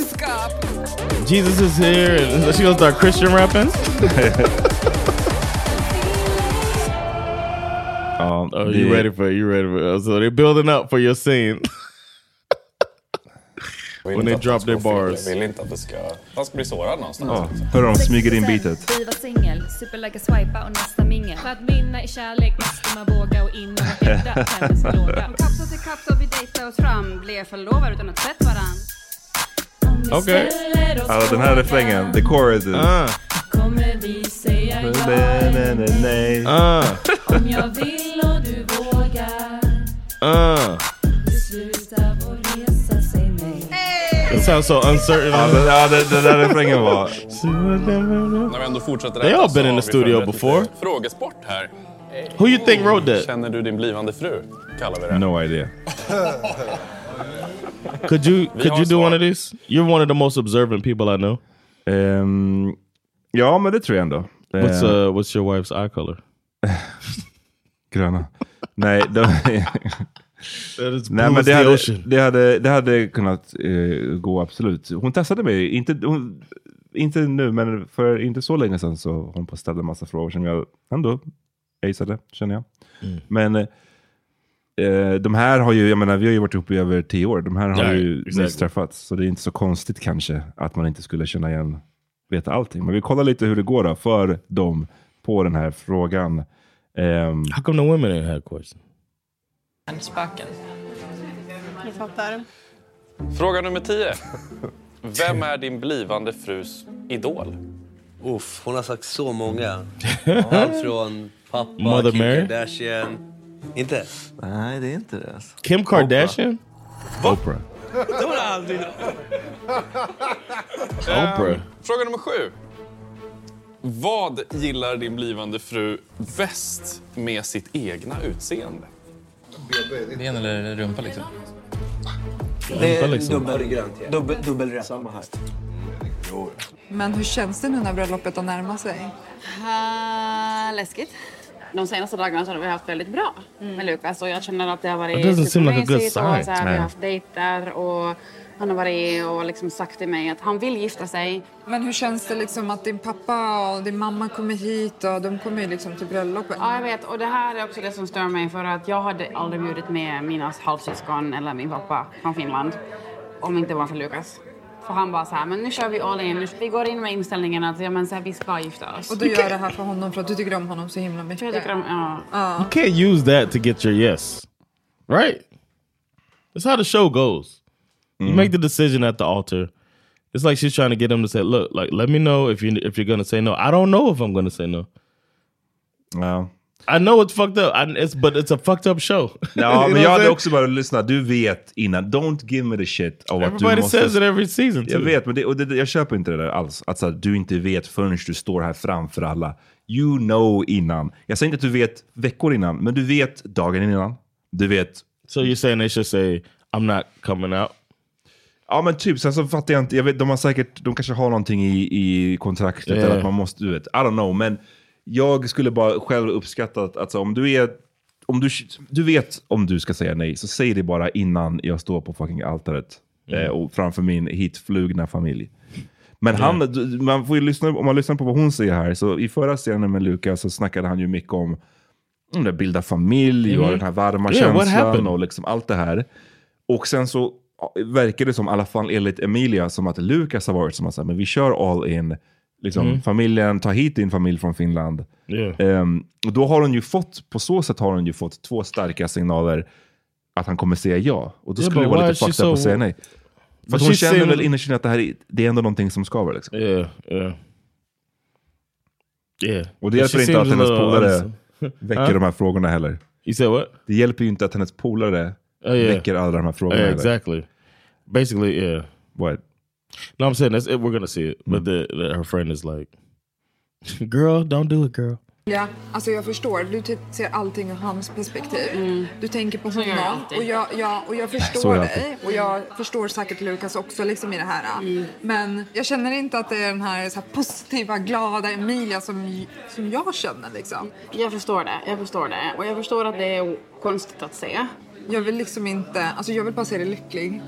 Jesus is here and she gonna start Christian rapping? Ja, <laughs> oh, oh, you ready for it? You ready for it? So they're building up for your scene. <laughs> When they drop their bars. Jag vill inte att det ska... Han ska bli sårad någonstans. Ja, hör de smyger in beatet. Vi var singel, superläge swipa och nästa mingel. För att vinna i kärlek måste man våga och in och <laughs> hävda tennislåda. Från kapsel till kapsel, vi dejtade oss fram. Blev förlovade utan att sett varann. Okej. Alltså den här refrängen, the chorus. Ah. Kommer vi säga ja Nej. Ah. om jag vill och du vågar. Vår resa, säg nej. It sounds so uncertain. Ja, den, ja, den, den där refrängen var... När vi ändå fortsätter They all been in the studio before. Frågesport här. Who you think wrote that? Känner du din blivande fru? Kallar vi det. No idea. <laughs> Could you could you do one of these? You're one of the most observant people I know. Ehm, ja, men det tror jag ändå. What's Eh, uh what's your wife's eye color? <laughs> Gröna. Nej, de, <laughs> Nej men det hade, det, hade, det hade kunnat eh, gå absolut. Hon testade mig, inte, hon, inte nu men för inte så länge sedan så hon ställde en massa frågor som jag ändå aceade, känner jag. Mm. Men eh, de här har ju, jag menar vi har ju varit ihop i över tio år. De här har Ja, ju exactly. nyss träffats. Så det är inte så konstigt kanske att man inte skulle känna igen, veta allting. Men vi kollar lite hur det går då för dem på den här frågan. Ehm, How come the women ain't had questions? Spöken. Jag fattar. Fråga nummer 10. Vem är din blivande frus idol? Uff, hon har sagt så många. <laughs> Allt från pappa, Mother Kim Mary? Kardashian. Inte? Nej, det är inte det. Alltså. Kim Kardashian? Oprah. Det var aldrig... <laughs> Oprah. Ehm, Fråga nummer sju. Vad gillar din blivande fru bäst med sitt egna utseende? Ben eller rumpa liksom? Det är liksom. dubbelgrönt. Ja. Dubbel, dubbelrött. Samma här. Men hur känns det nu när bröllopet har närmat sig? Uh, läskigt. De senaste dagarna så har vi haft väldigt bra med Lukas och jag känner att det har It varit like supermysigt här, vi har haft dejter och han har varit och liksom sagt till mig att han vill gifta sig. Men hur känns det liksom att din pappa och din mamma kommer hit och de kommer ju liksom till bröllopet? Ja, jag vet. Och det här är också det som stör mig för att jag hade aldrig bjudit med mina halvsyskon eller min pappa från Finland om det inte var för Lukas. För han bara så här, men nu kör vi all in. Vi går in med inställningen att ja, men så här, vi ska gifta oss. Och du gör det här för honom för att du tycker om honom så himla mycket? Jag tycker om, ja. Ja. You can't use that to get your yes. Right? That's how the show goes. You make the decision at the altar. It's like she's trying to get him to say, "Look, like, let me know if you if you're gonna say no." I don't know if I'm gonna say no. Ja. I know it's fucked up, I, it's but it's a fucked up show. <laughs> Ja, <laughs> men jag hade också bara lyssnat. Du vet innan. Don't give me the shit. Av att du Everybody måste... says it every season, Jag too. vet, men det, och det, jag köper inte det där alls. Att så här, du inte vet förrän du står här framför alla. You know innan. Jag säger inte att du vet veckor innan, men du vet dagen innan. Du vet... So you're saying they should say, I'm not coming out? Ja men typ, sen så fattar jag inte. Jag vet, de har säkert, de kanske har någonting i, i kontraktet Yeah. eller att man måste, du vet. I don't know, men jag skulle bara själv uppskatta att alltså, om du är om du, du vet om du ska säga nej, så säg det bara innan jag står på fucking altaret. Mm. Eh, och framför min hitflugna familj. Men Mm. han, man får ju lyssna, om man lyssnar på vad hon säger här, så i förra scenen med Lukas så snackade han ju mycket om mm, det bilda familj och Mhm. den här varma Yeah, känslan och liksom allt det här. Och sen så verkar det som, i alla fall enligt Emilia, som att Lukas har varit som att säga, men vi kör all in. Liksom, Mm. Familjen, ta hit din familj från Finland. Yeah. Ehm, och då har hon ju fått, på så sätt har hon ju fått två starka signaler att han kommer säga ja. Och då Yeah, skulle det vara lite fucked up att säga nej. För hon känner seemed- väl innerst inne att det här är, det är ändå någonting som skaver. Liksom. Yeah, yeah. Yeah. Och det hjälper inte att hennes polare väcker de här frågorna heller. You what? Det hjälper ju inte att hennes polare Oh, yeah. väcker alla de här frågorna Yeah, exactly. Basically, yeah. What? No, I'm saying that's it. We're gonna see it, but the, the, her friend is like, <laughs> "Girl, don't do it, girl." Ja, alltså jag förstår. Du ser allting ur hans perspektiv. Du tänker på honom och jag, jag, och jag <laughs> förstår dig. Och jag förstår säkert Lukas också liksom i det här. Men jag känner inte att det är den här, så här positiva, glada Emilia som, som jag känner liksom. Jag förstår det, jag förstår det. Och jag förstår att det är konstigt att se. Jag vill liksom inte, alltså jag vill bara se dig lycklig.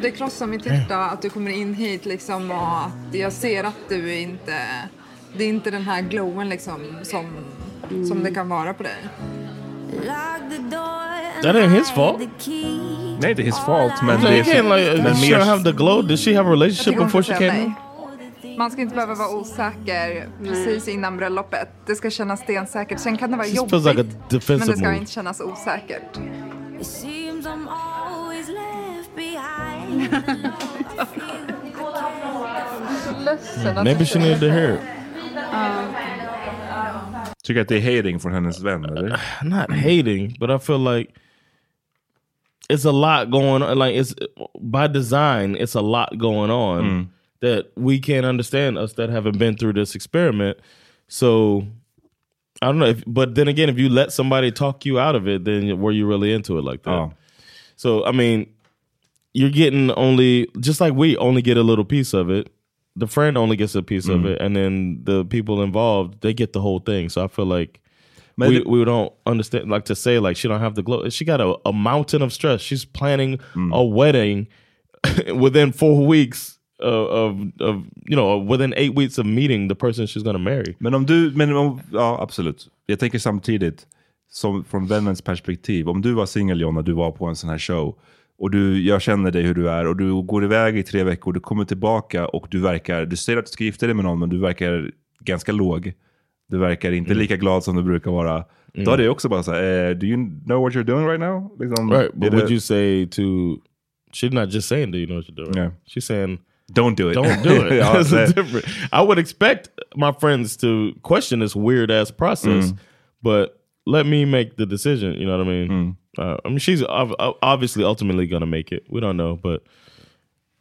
Det krossar mitt hjärta att du kommer in hit liksom och att jag ser att du inte, det är inte den här glowen liksom som, som det kan vara på dig. That ain't his fault. Nej, det är his fault. Men, So det är, like. men she mer, have the glow. Did she have a relationship before ska she came? Man ska inte behöva vara osäker precis innan bröllopet. Det ska kännas stensäkert. Sen kan det vara jobbigt, like men det ska move. inte kännas osäkert. <laughs> Maybe she needed to hear it. tycker att det är hating från hennes vän, eller? Not hating, but I feel like it's a lot going on. Like it's by design, it's a lot going on Mm. that we can't understand. Us that haven't been through this experiment. So I don't know. If, but then again, if you let somebody talk you out of it, then were you really into it like that? Oh. So I mean, you're getting only just like we only get a little piece of it. The friend only gets a piece of Mm. it, and then the people involved they get the whole thing. So I feel like we, we don't understand like to say like she don't have the glow. She got a, a mountain of stress. She's planning Mm. a wedding <laughs> within four weeks of, of of you know within eight weeks of meeting the person she's gonna marry. Men om du, men om, ja absolut. Jag tänker samtidigt, som från vännens perspektiv, om du var singel John och du var på en sån här show, och du, jag känner dig hur du är, och du går iväg i tre veckor, du kommer tillbaka och du verkar, du säger att du ska gifta dig med någon, men du verkar ganska låg. Du verkar inte lika glad som du brukar vara. Då är det också bara så här, eh, do you know what you're doing right now? Liksom, Right, but det- would you say to? She's not just saying, "Do you know what you're doing?" Yeah. She's saying, Don't do it. Don't do it. <laughs> That's det- different. I would expect my friends to question this weird ass process, Mm. but let me make the decision. You know what I mean? Mm. Uh, I mean, she's obviously ultimately gonna make it. We don't know, but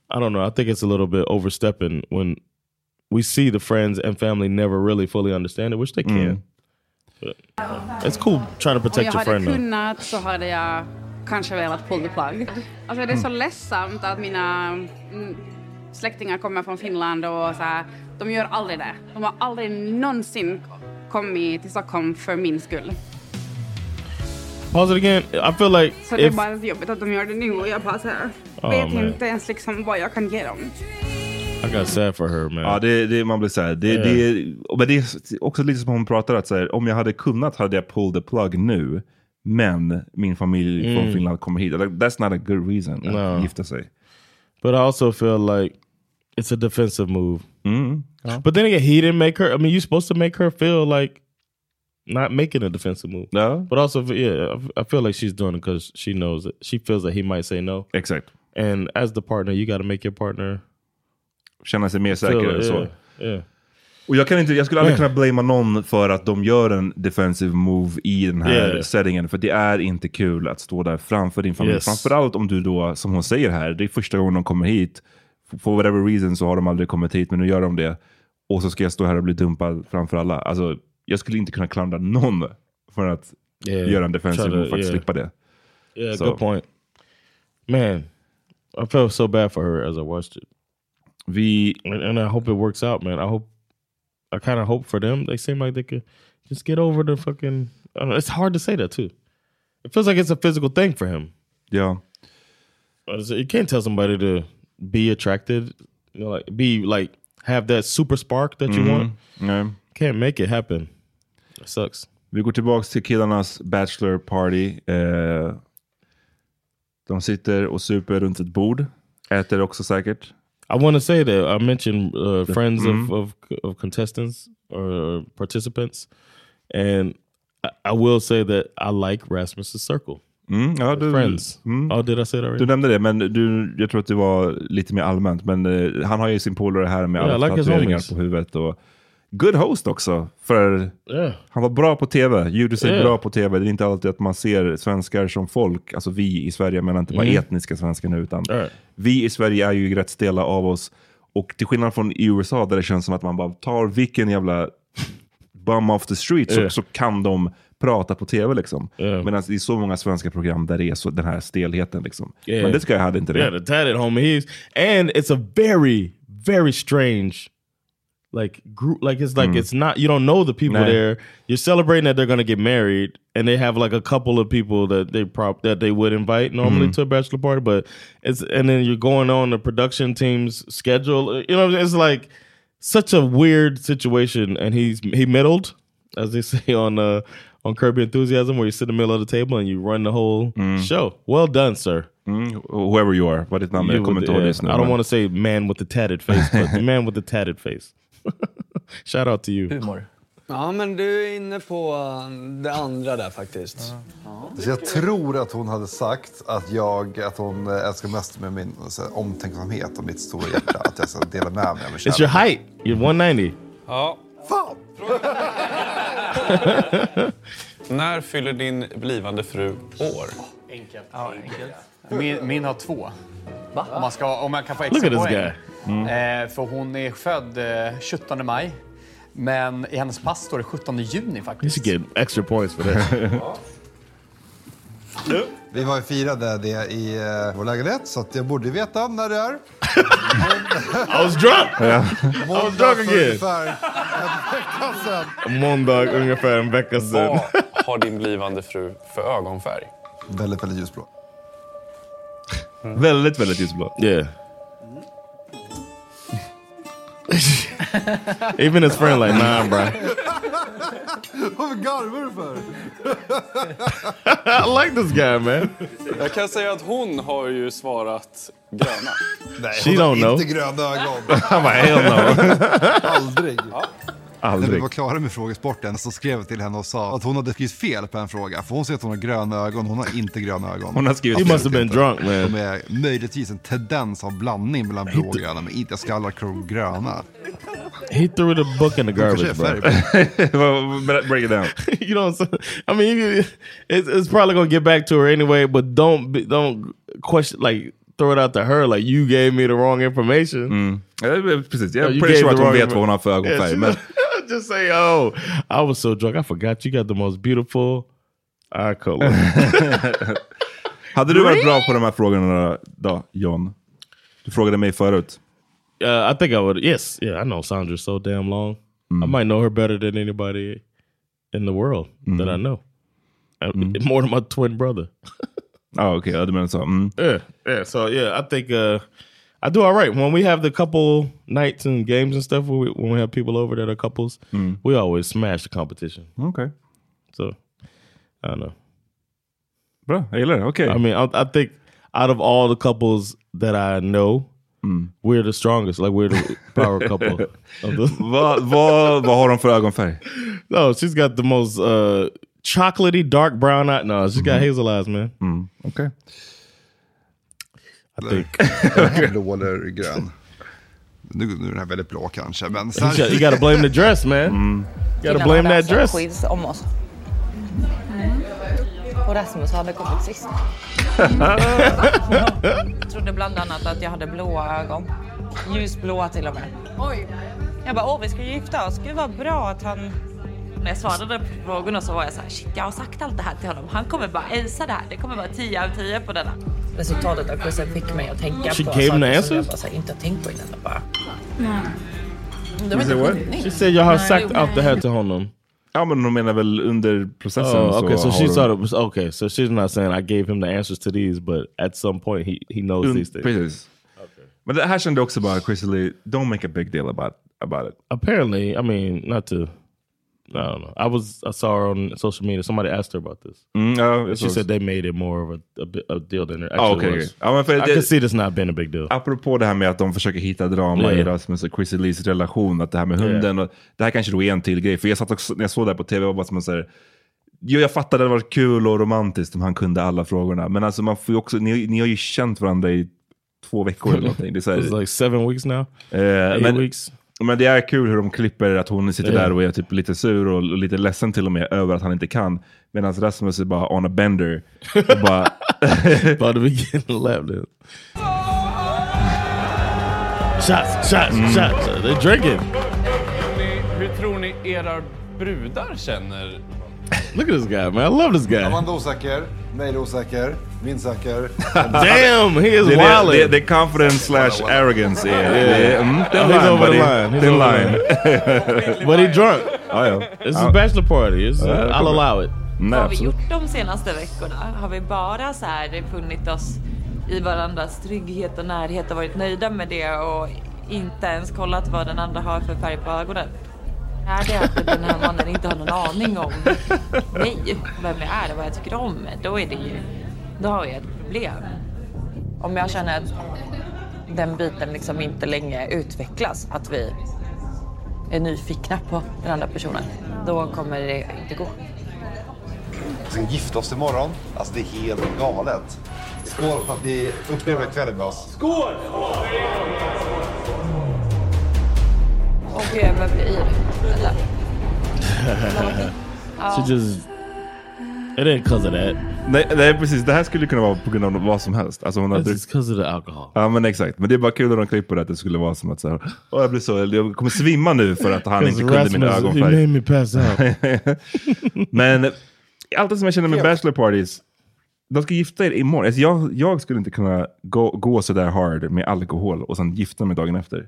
I don't know. I think it's a little bit overstepping when we see the friends and family never really fully understand it, which they can. Mm. But uh, it's cool trying to protect jag your hade friend. though. kunnat så hade jag kanske velat pull the plug. Alltså det är så ledsamt att mina mm, släktingar kommer från Finland och så här, de gör aldrig det. De har aldrig någonsin kommit till Stockholm för min skull. Pause it again. I feel like Så det är bara jobbigt att de gör det nu och jag bara så här, Oh, vet man. inte ens liksom vad jag kan ge dem. I got sad for her, man. Ja, det, det, man blir såhär, det, Yeah. det, men det är också lite som hon pratar att så här, om jag hade kunnat hade jag pulled the plug nu, men min familj Mm. från Finland kommer hit. Like, that's not a good reason No. att gifta sig. But I also feel like it's a defensive move. Mm. But then again, he didn't make her. I mean, you're supposed to make her feel like not making a defensive move. No. But also, yeah, I- feel like she's doing it because she knows it. She feels that he might say no. Exakt. And as the partner, you got to make your partner Känna sig mer säker it. Yeah, yeah. Och jag, kan inte, jag skulle aldrig Yeah. kunna blamea någon för att de gör en defensive move i den här Yeah. settingen. För det är inte kul att stå där framför din familj. Yes. Framförallt om du då, som hon säger här, det är första gången de kommer hit. For whatever reason så har de aldrig kommit hit, men nu gör de det. Och så ska jag stå här och bli dumpad framför alla. Alltså, jag skulle inte kunna klandra någon för att Yeah. göra en defensive to- move för att yeah. slippa det. Yeah, Så. good point. Man, I felt so bad for her as I watched it. Vi, and, and I hope it works out, man. I hope, I kind of hope for them. They seem like they could just get over the fucking. I don't know, it's hard to say that too. It feels like it's a physical thing for him. Yeah. It's- You can't tell somebody to be attracted, you know, like be like have that super spark that you want. Nej. Can't make it happen. It sucks. Vi går tillbaka till killarnas bachelor party. Eh, de sitter och super runt ett bord. Äter också säkert. I want to say that I mentioned uh, friends Mm. of, of of contestants or participants, and I, I will say that I like Rasmus's circle. Mm, ja, du, Friends. Mm. Oh, did I say that already? Du nämnde det, men du, jag tror att det var lite mer allmänt. Men eh, han har ju sin polare här med Yeah, alla like tatueringar på huvudet. Och good host också. För Yeah. han var bra på tv. Gjorde sig Yeah. bra på tv. Det är inte alltid att man ser svenskar som folk. Alltså vi i Sverige, men inte bara Mm. etniska svenskar nu. Utan Right. vi i Sverige är ju rätt stela av oss. Och till skillnad från i USA där det känns som att man bara tar vilken jävla bum off the street så, Yeah. så kan de prata på tv liksom. Yeah. Medan det är så många svenska program där det är så, den här stelheten liksom. Yeah. Men ska jag hade inte det. Yeah, the tatted homie. He's and it's a very, very strange like group like it's like Mm. it's not you don't know the people Nah. there. You're celebrating that they're gonna get married and they have like a couple of people that they prop that they would invite normally Mm. to a bachelor party, but it's and then you're going on the production team's schedule. You know, it's like such a weird situation and he's he middled, as they <laughs> say on uh on Kirby Enthusiasm, where you sit in the middle of the table and you run the whole show. Well done, sir. Mm, whoever you are, vad ditt namn är, jag kommer inte ihåg just nu. I don't want to say man with the tatted face, but the <laughs> man with the tatted face. <laughs> Shout out to you. Humor. Ja, men du är inne på uh, det andra där faktiskt. Så jag tror att hon hade sagt att, jag, att hon eh, älskar mest med min så här, omtänksamhet och mitt stora hjärta. Att jag ska dela med mig av min It's your height. You're 190. Ja. Fan! När fyller din blivande fru år? Enkelt. Ja, enkelt. Min, min har två. Va? Om, man ska, om man kan få Look extra at this poäng. guy. Mm. Eh, för hon är född eh, 17 maj. Men i hennes pass står det 17 juni You faktiskt. should get extra points for that. <laughs> Vi var ju firade det i uh, vår lägenhet, så att jag borde veta när det är. I was drunk! Ja. I was drunk again. Ungefär en vecka sedan. Måndag ungefär en vecka sedan. Vad har din blivande fru för ögonfärg? Väldigt, väldigt ljusblå. Väldigt, väldigt ljusblå. Yeah. <laughs> Even his friend like, nah bro. <laughs> Varför garvar du för? <laughs> I like this guy man. Jag kan säga att hon har ju svarat gröna. Nej, She hon har don't know. inte gröna ögon. Han bara, hell no. Aldrig. När vi Aldrig. var klara med frågesporten så skrev jag till henne och sa att hon hade skrivit fel på en fråga. För hon säger att hon har gröna ögon, hon har inte gröna ögon. Hon har skrivit fel. must have been drunk man. De är möjligtvis en tendens av blandning mellan blå och gröna, men inte skallar krom gröna. He threw the book in the garbage bro. Break it down. <laughs> you know saying? I mean, you, it's, it's probably gonna get back to her anyway, but don't don't question like throw it out to her like you gave me the wrong information. Mm. Ja, Precis, jag är pretty gave sure att hon vet vad hon har för Yeah, ögonfärg. Men <laughs> just say, oh, I was so drunk, I forgot you got the most beautiful eye color. <laughs> hade du varit bra på de här frågorna då, John? Du frågade mig förut. uh, I think I would. Yes, yeah, I know Sandra so damn long. I might know her better than anybody in the world that I know. Uh, More than my twin brother. <laughs> Okej, ja, du menar så. Mm. Yeah, yeah. So yeah, I think uh, I do all right when we have the couple nights and games and stuff. When we, when we have people over that are couples, we always smash the competition. Okay, So I don't know. bro. jag learn. Okay, I mean, I, I think out of all the couples that I know, we're the strongest. Like we're the power <laughs> couple. Of the, Vad vad- vad har de för ögonfärg? no, she's got the most uh, chocolatey dark brown eye. No, she's got hazel eyes, man. Mm. I think. blå eller grön. Nu, nu är den här väldigt blå kanske, men... You gotta, you gotta blame the dress, man. You gotta blame that dress. quiz om oss. Och Rasmus hade kommit sist. Jag <laughs> trodde bland annat att jag hade blåa ögon. Ljusblåa till och med. Oj. Jag bara, åh vi ska gifta oss. Gud vad bra att han... När jag svarade på frågorna så var jag så här, shit jag har sagt allt det här till honom. Han kommer bara älska det här. Det kommer vara 10 av 10 på denna. Resultatet av quizen fick mig att tänka She på gave him the saker som jag answers? bara så här, inte har tänkt på innan. Jag bara, De har inte hunnit. She said jag har sagt allt det här till honom. Ja, men hon menar väl under processen Oh, okay, so, har she hon- thought it was okay. So she's not saying I gave him the answers to these, but at some point he he knows Mm, these things. Precis. Men det här kände jag också bara, Chrissy Lee, don't make a big deal about, about it. Apparently, I mean, not to. I don't know. I was I saw her on social media. Somebody asked her about this. Mm, jag she såg- said they made it more of a, a, deal than it Ah, actually okej, was. okej. Ja, för I det- can see this not being a big deal. Apropå det här med att de försöker hitta drama Yeah. i Rasmus och Chrissy Lees relation, att det här med hunden, och, det här kanske då är en till grej. För jag satt också, när jag såg det här på tv, var bara som att säga, Jo, jag fattade att det var kul och romantiskt om han kunde alla frågorna. Men alltså man får också, ni, ni har ju känt varandra i två veckor eller någonting. Det är så här, It's like seven weeks now. Eight men, weeks. Men det är kul hur de klipper att hon sitter där och är typ lite sur och, och lite ledsen till och med över att han inte kan. Medan Rasmus är bara on a bender. Och bara... Getting laughed at. Shots, shots, Mm. shots. They're drinking. Hur tror ni era brudar känner? Look at this guy, man. I love this guy. Amanda osäker, Neil osäker, min säker. Damn, he is wild. det, det, är confidence slash arrogance. Är, det är, mm, Oh, thin he's line, over the buddy. line. He's Thin the line. line. <laughs> But he drunk. Ja, ja. This is a bachelor party. It's, det I'll allow it. Nej, Vad har vi gjort de senaste veckorna? Har vi bara så här funnit oss i varandras trygghet och närhet och varit nöjda med det och inte ens kollat vad den andra har för färg på ögonen? Är det att den här mannen inte har någon aning om mig, vem jag är och vad jag tycker om, då är det ju, då har jag ett problem. Om jag känner att den biten liksom inte längre utvecklas, att vi är nyfikna på den andra personen, då kommer det inte gå. Vi ska gifta oss imorgon. Alltså det är helt galet. Skål för att ni upplever kvällen med oss. Skål! Åh gud, jag börjar bli yr. Vänta. <laughs> Ja. She just... It ain't cause of that. Nej, nej, precis. Det här skulle kunna vara på grund av vad som helst. Alltså hon har It's druckit... just cause of the alcohol. Ja men exakt, men det är bara kul när de klipper det att det skulle vara som att så här, Åh, jag blir så, jag kommer svimma nu för att han inte kunde min Rasmus, he ögonfärg. made me pass out. <laughs> men allt det som jag känner med bachelor parties, de ska gifta er imorgon. Alltså jag, jag skulle inte kunna gå, gå så där hard med alkohol och sen gifta mig dagen efter.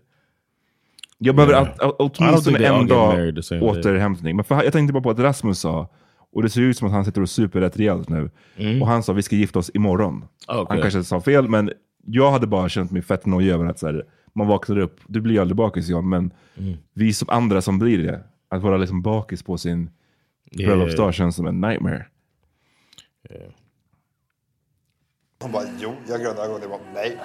Jag behöver Yeah. att- åtminstone en dag återhämtning. Men för, jag tänkte bara på att Rasmus sa, och det ser ut som att han sitter och super rätt rejält nu. Och han sa vi ska gifta oss imorgon. Okay. Han kanske sa fel, men jag hade bara känt mig fett nojig över att så här, man vaknar upp, du blir aldrig bakis John, men Mm. vi som andra som blir det, att vara liksom bakis på sin Yeah. bröllopsdag känns som en nightmare. Hon bara, jo, jag har gröna ögon. Jag bara, nej.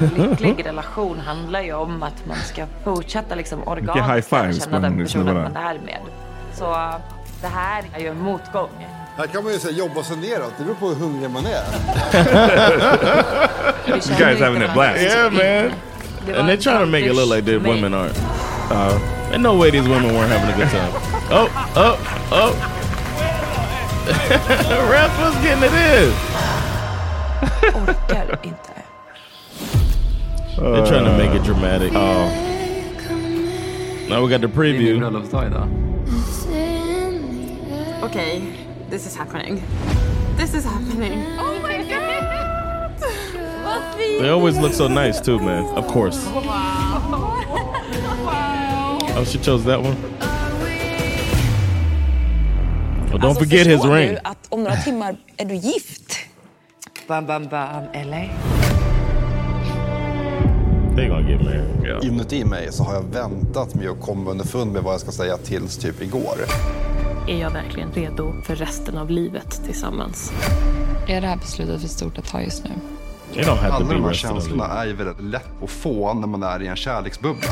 En lycklig relation handlar ju om att man ska fortsätta liksom high organiskt fives känna den personen man är med. Så det här är ju en motgång. Här kan man ju säga jobba sig neråt. Det beror på hur hungrig man är. <laughs> Känner guys having a blast. Yeah, man. And they're trying to make it look like för women aren't. Uh, there's no way these women weren't having a good time. Oh, oh, oh. <laughs> Rasmus getting it in. Oh, Orkar inte. They're trying to make it dramatic. Oh. Now we got the preview. bröllopsdag idag. Okay, this is happening. This is happening. Oh my god! Vad <laughs> fint! They always look so nice too, man. Of course. Wow! wow! Oh, she chose that one. Well, don't Alltså, forget his ring. Du att om några timmar är du gift? Bam, bam, bam, eller? They gonna get married. Inuti mig så har jag väntat med att komma underfund med vad jag ska säga tills typ igår. Är jag verkligen redo för resten av livet tillsammans? Är det här beslutet för stort att ta just nu? Alla de här känslorna är ju väldigt lätt att få när man är i en kärleksbubbla.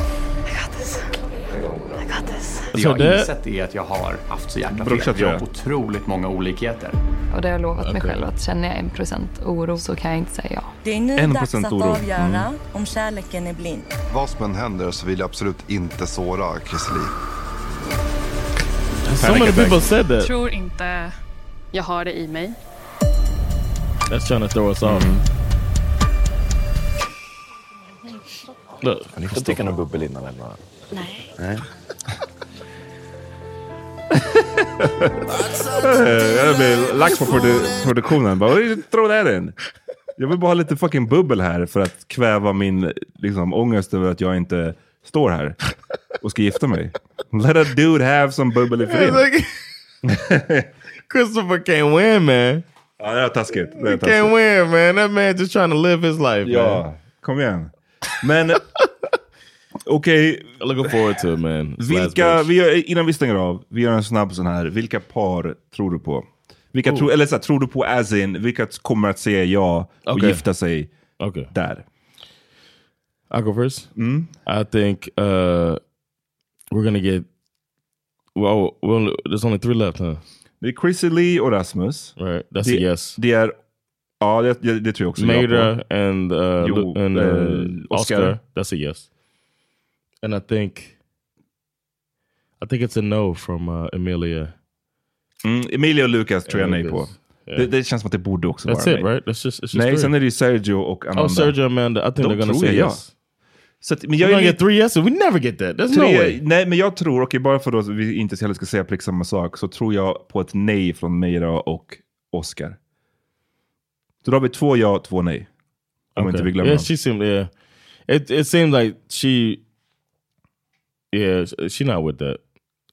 Det jag har insett är att jag har haft så jäkla fel. Tror har jag. otroligt många olikheter. Och det har jag lovat mig Okej. själv att känner jag en procent oro så kan jag inte säga ja. Det är nu En dags procent att oro. avgöra Mm. om kärleken är blind. Vad som än händer så vill jag absolut inte såra Chrissie Lee. People said that. tror inte jag har det i mig. That's trying to throw us off. Look. Kan ni inte dricka någon bubbel innan eller? Nej. Nej. jag blir lax på produ- produktionen. Bara, "Oj, throw that in. Jag vill bara ha lite fucking bubbel här för att kväva min liksom, ångest över att jag inte står här och ska gifta mig. Let a dude have some bubbly frim. Christopher can't win man. Ja, det är taskigt. Det är He taskigt. can't win man. That man just trying to live his life Ja, man. kom igen. Men okej. Looking forward to it man. It's Vilka, vi gör, innan vi stänger av, vi gör en snabb sån här. Vilka par tror du på? Vilka Oh. tro, eller så här, tror du på as in, vilka kommer att säga ja och Okay. gifta sig Okay. där? I'll go first. Mm. I think uh, we're gonna get. Well, we only, there's only three left, huh? Det är Chrissy Lee och Rasmus. Right, that's det, a yes. Det är, ja det, det, det tror jag också på. and uh, Jo, and eh, uh, Oscar. Oscar. That's a yes. And I think, I think it's a no from uh, Emilia. Mm, Emilia och Lucas tror jag nej på. Yeah. Det, det känns som att det borde också That's vara it, nej. right? That's just- it's just nej, three. sen är det ju Sergio och Amanda. Oh, Sergio and Amanda. I think De they're gonna say jag, yes. Så att, men jag gonna get three yeses. We never get that. There's no Tre, way. nej, men jag tror, okej bara för att vi inte heller ska säga prick samma sak, så tror jag på ett nej från Meira och Oscar. Så då har vi två ja, två nej. Om vi inte vill glömma. Yeah, she seemed. Yeah, it it seemed like she. Yeah, she not with that.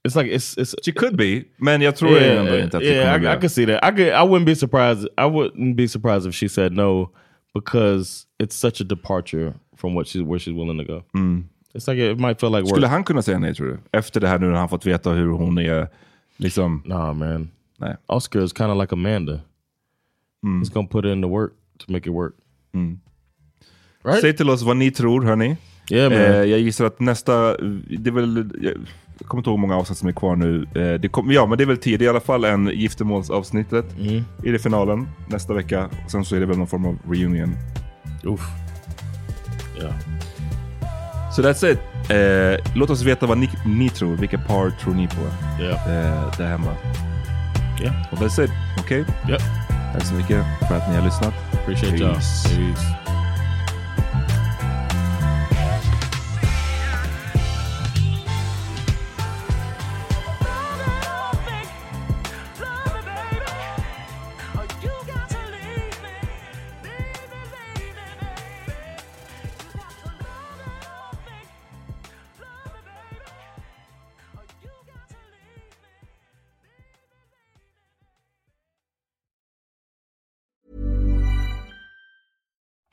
It's like it's it's. She could be, man. jag tror ändå inte att det yeah, kommer I, I can see that. I could. I wouldn't be surprised. I wouldn't be surprised if she said no because it's such a departure from what she's where she's willing to go. Mm. It's like it might feel like work. Skulle han kunna säga nej tror du? Efter det här nu när han fått veta hur hon är, liksom... Nah, man. Nej. Oscar is kind of like Amanda. Mm. He's gonna put in the work to make it work. Mm. Right? Säg till oss vad ni tror, hörni. Yeah, eh, jag gissar att nästa, det är väl, jag kommer inte ihåg hur många avsnitt som är kvar nu. Eh, det kom, ja, men det är väl tid, är i alla fall en giftermålsavsnittet Mm. i det finalen nästa vecka. Sen så är det väl någon form av reunion. Uff. Ja. Så that's it. Eh, låt oss veta vad ni, ni tror. Vilka par tror ni på Yeah. där hemma? Yeah. Och that's it. Okej? Yep. Tack så mycket för att ni har lyssnat. Appreciate. Peace.